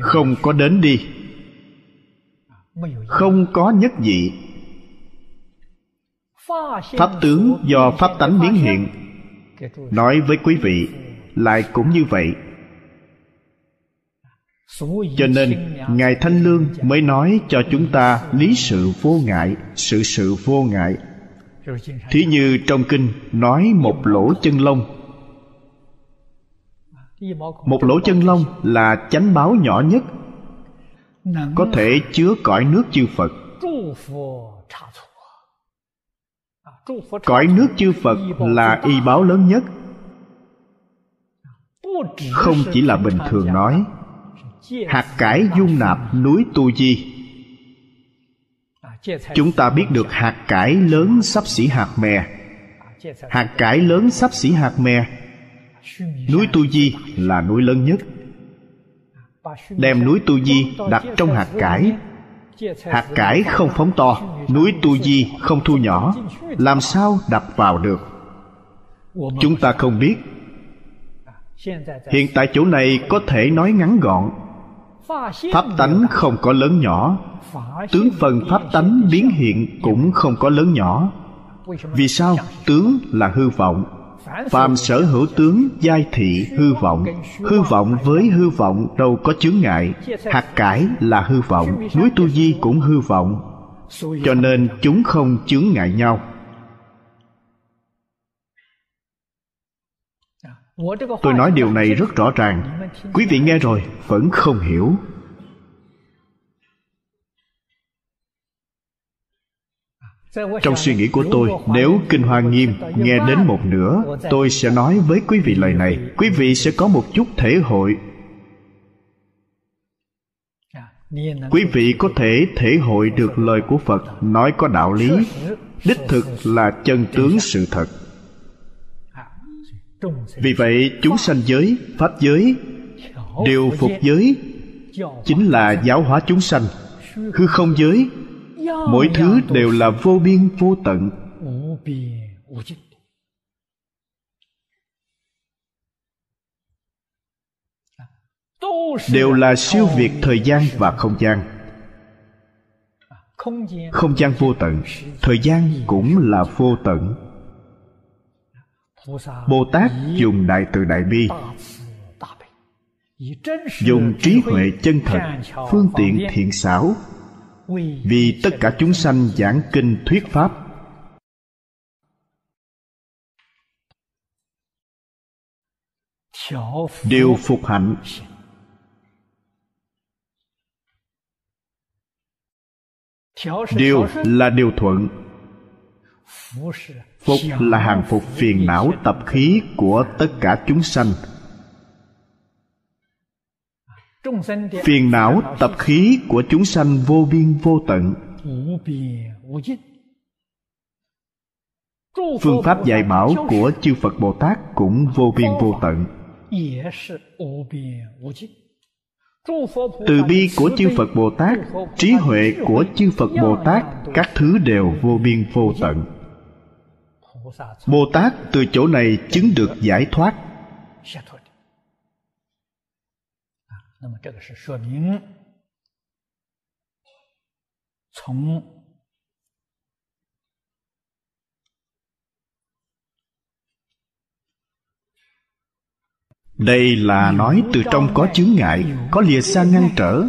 Không có đến đi. Không có nhất dị pháp tướng do pháp tánh biến hiện. Nói với quý vị lại cũng như vậy cho nên, ngài thanh lương mới nói cho chúng ta lý sự vô ngại, sự sự vô ngại. Thí như trong kinh nói một lỗ chân lông. Một lỗ chân lông là chánh báo nhỏ nhất, có thể chứa cõi nước chư phật. Cõi nước chư phật là y báo lớn nhất, không chỉ là bình thường nói hạt cải dung nạp núi tu di. Chúng ta biết được hạt cải lớn sắp xỉ hạt mè. Hạt cải lớn sắp xỉ hạt mè. Núi tu di là núi lớn nhất. Đem núi tu di đặt trong hạt cải. Hạt cải không phóng to, núi tu di không thu nhỏ. Làm sao đặt vào được? Chúng ta không biết. Hiện tại chỗ này có thể nói ngắn gọn pháp tánh không có lớn nhỏ. Tướng phần pháp tánh biến hiện cũng không có lớn nhỏ. Vì sao tướng là hư vọng? Phàm sở hữu tướng giai thị hư vọng. Hư vọng với hư vọng đâu có chướng ngại. Hạt cải là hư vọng núi tu di cũng hư vọng. Cho nên chúng không chướng ngại nhau tôi nói điều này rất rõ ràng. Quý vị nghe rồi, vẫn không hiểu. Trong suy nghĩ của tôi, nếu kinh hoa nghiêm nghe đến một nửa, tôi sẽ nói với quý vị lời này. Quý vị sẽ có một chút thể hội. Quý vị có thể thể hội được lời của phật, nói có đạo lý. Đích thực là chân tướng sự thật vì vậy chúng sanh giới pháp giới điều phục giới. Chính là giáo hóa chúng sanh hư không giới. Mỗi thứ đều là vô biên vô tận. Đều là siêu việt thời gian và không gian. không gian vô tận. thời gian cũng là vô tận bồ tát dùng đại từ đại bi, dùng trí huệ chân thật, phương tiện thiện xảo, vì tất cả chúng sanh giảng kinh thuyết pháp. Đều phục hạnh. Điều là điều thuận phục là hàng phục phiền não tập khí của tất cả chúng sanh. Phiền não tập khí của chúng sanh vô biên vô tận. Phương pháp dạy bảo của chư phật bồ tát cũng vô biên vô tận. Từ bi của chư phật bồ tát, trí huệ của chư phật bồ tát, các thứ đều vô biên vô tận bồ tát từ chỗ này chứng được giải thoát. Đây là nói từ trong có chướng ngại, có lìa xa ngăn trở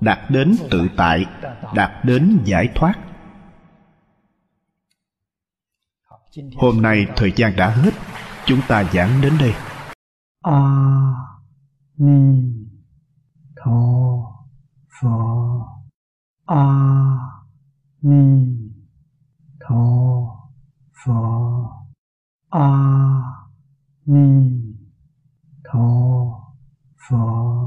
đạt đến tự tại, đạt đến giải thoát. Hôm nay thời gian đã hết, chúng ta giảng đến đây. A ni tho pho. A ni tho pho. A ni tho pho.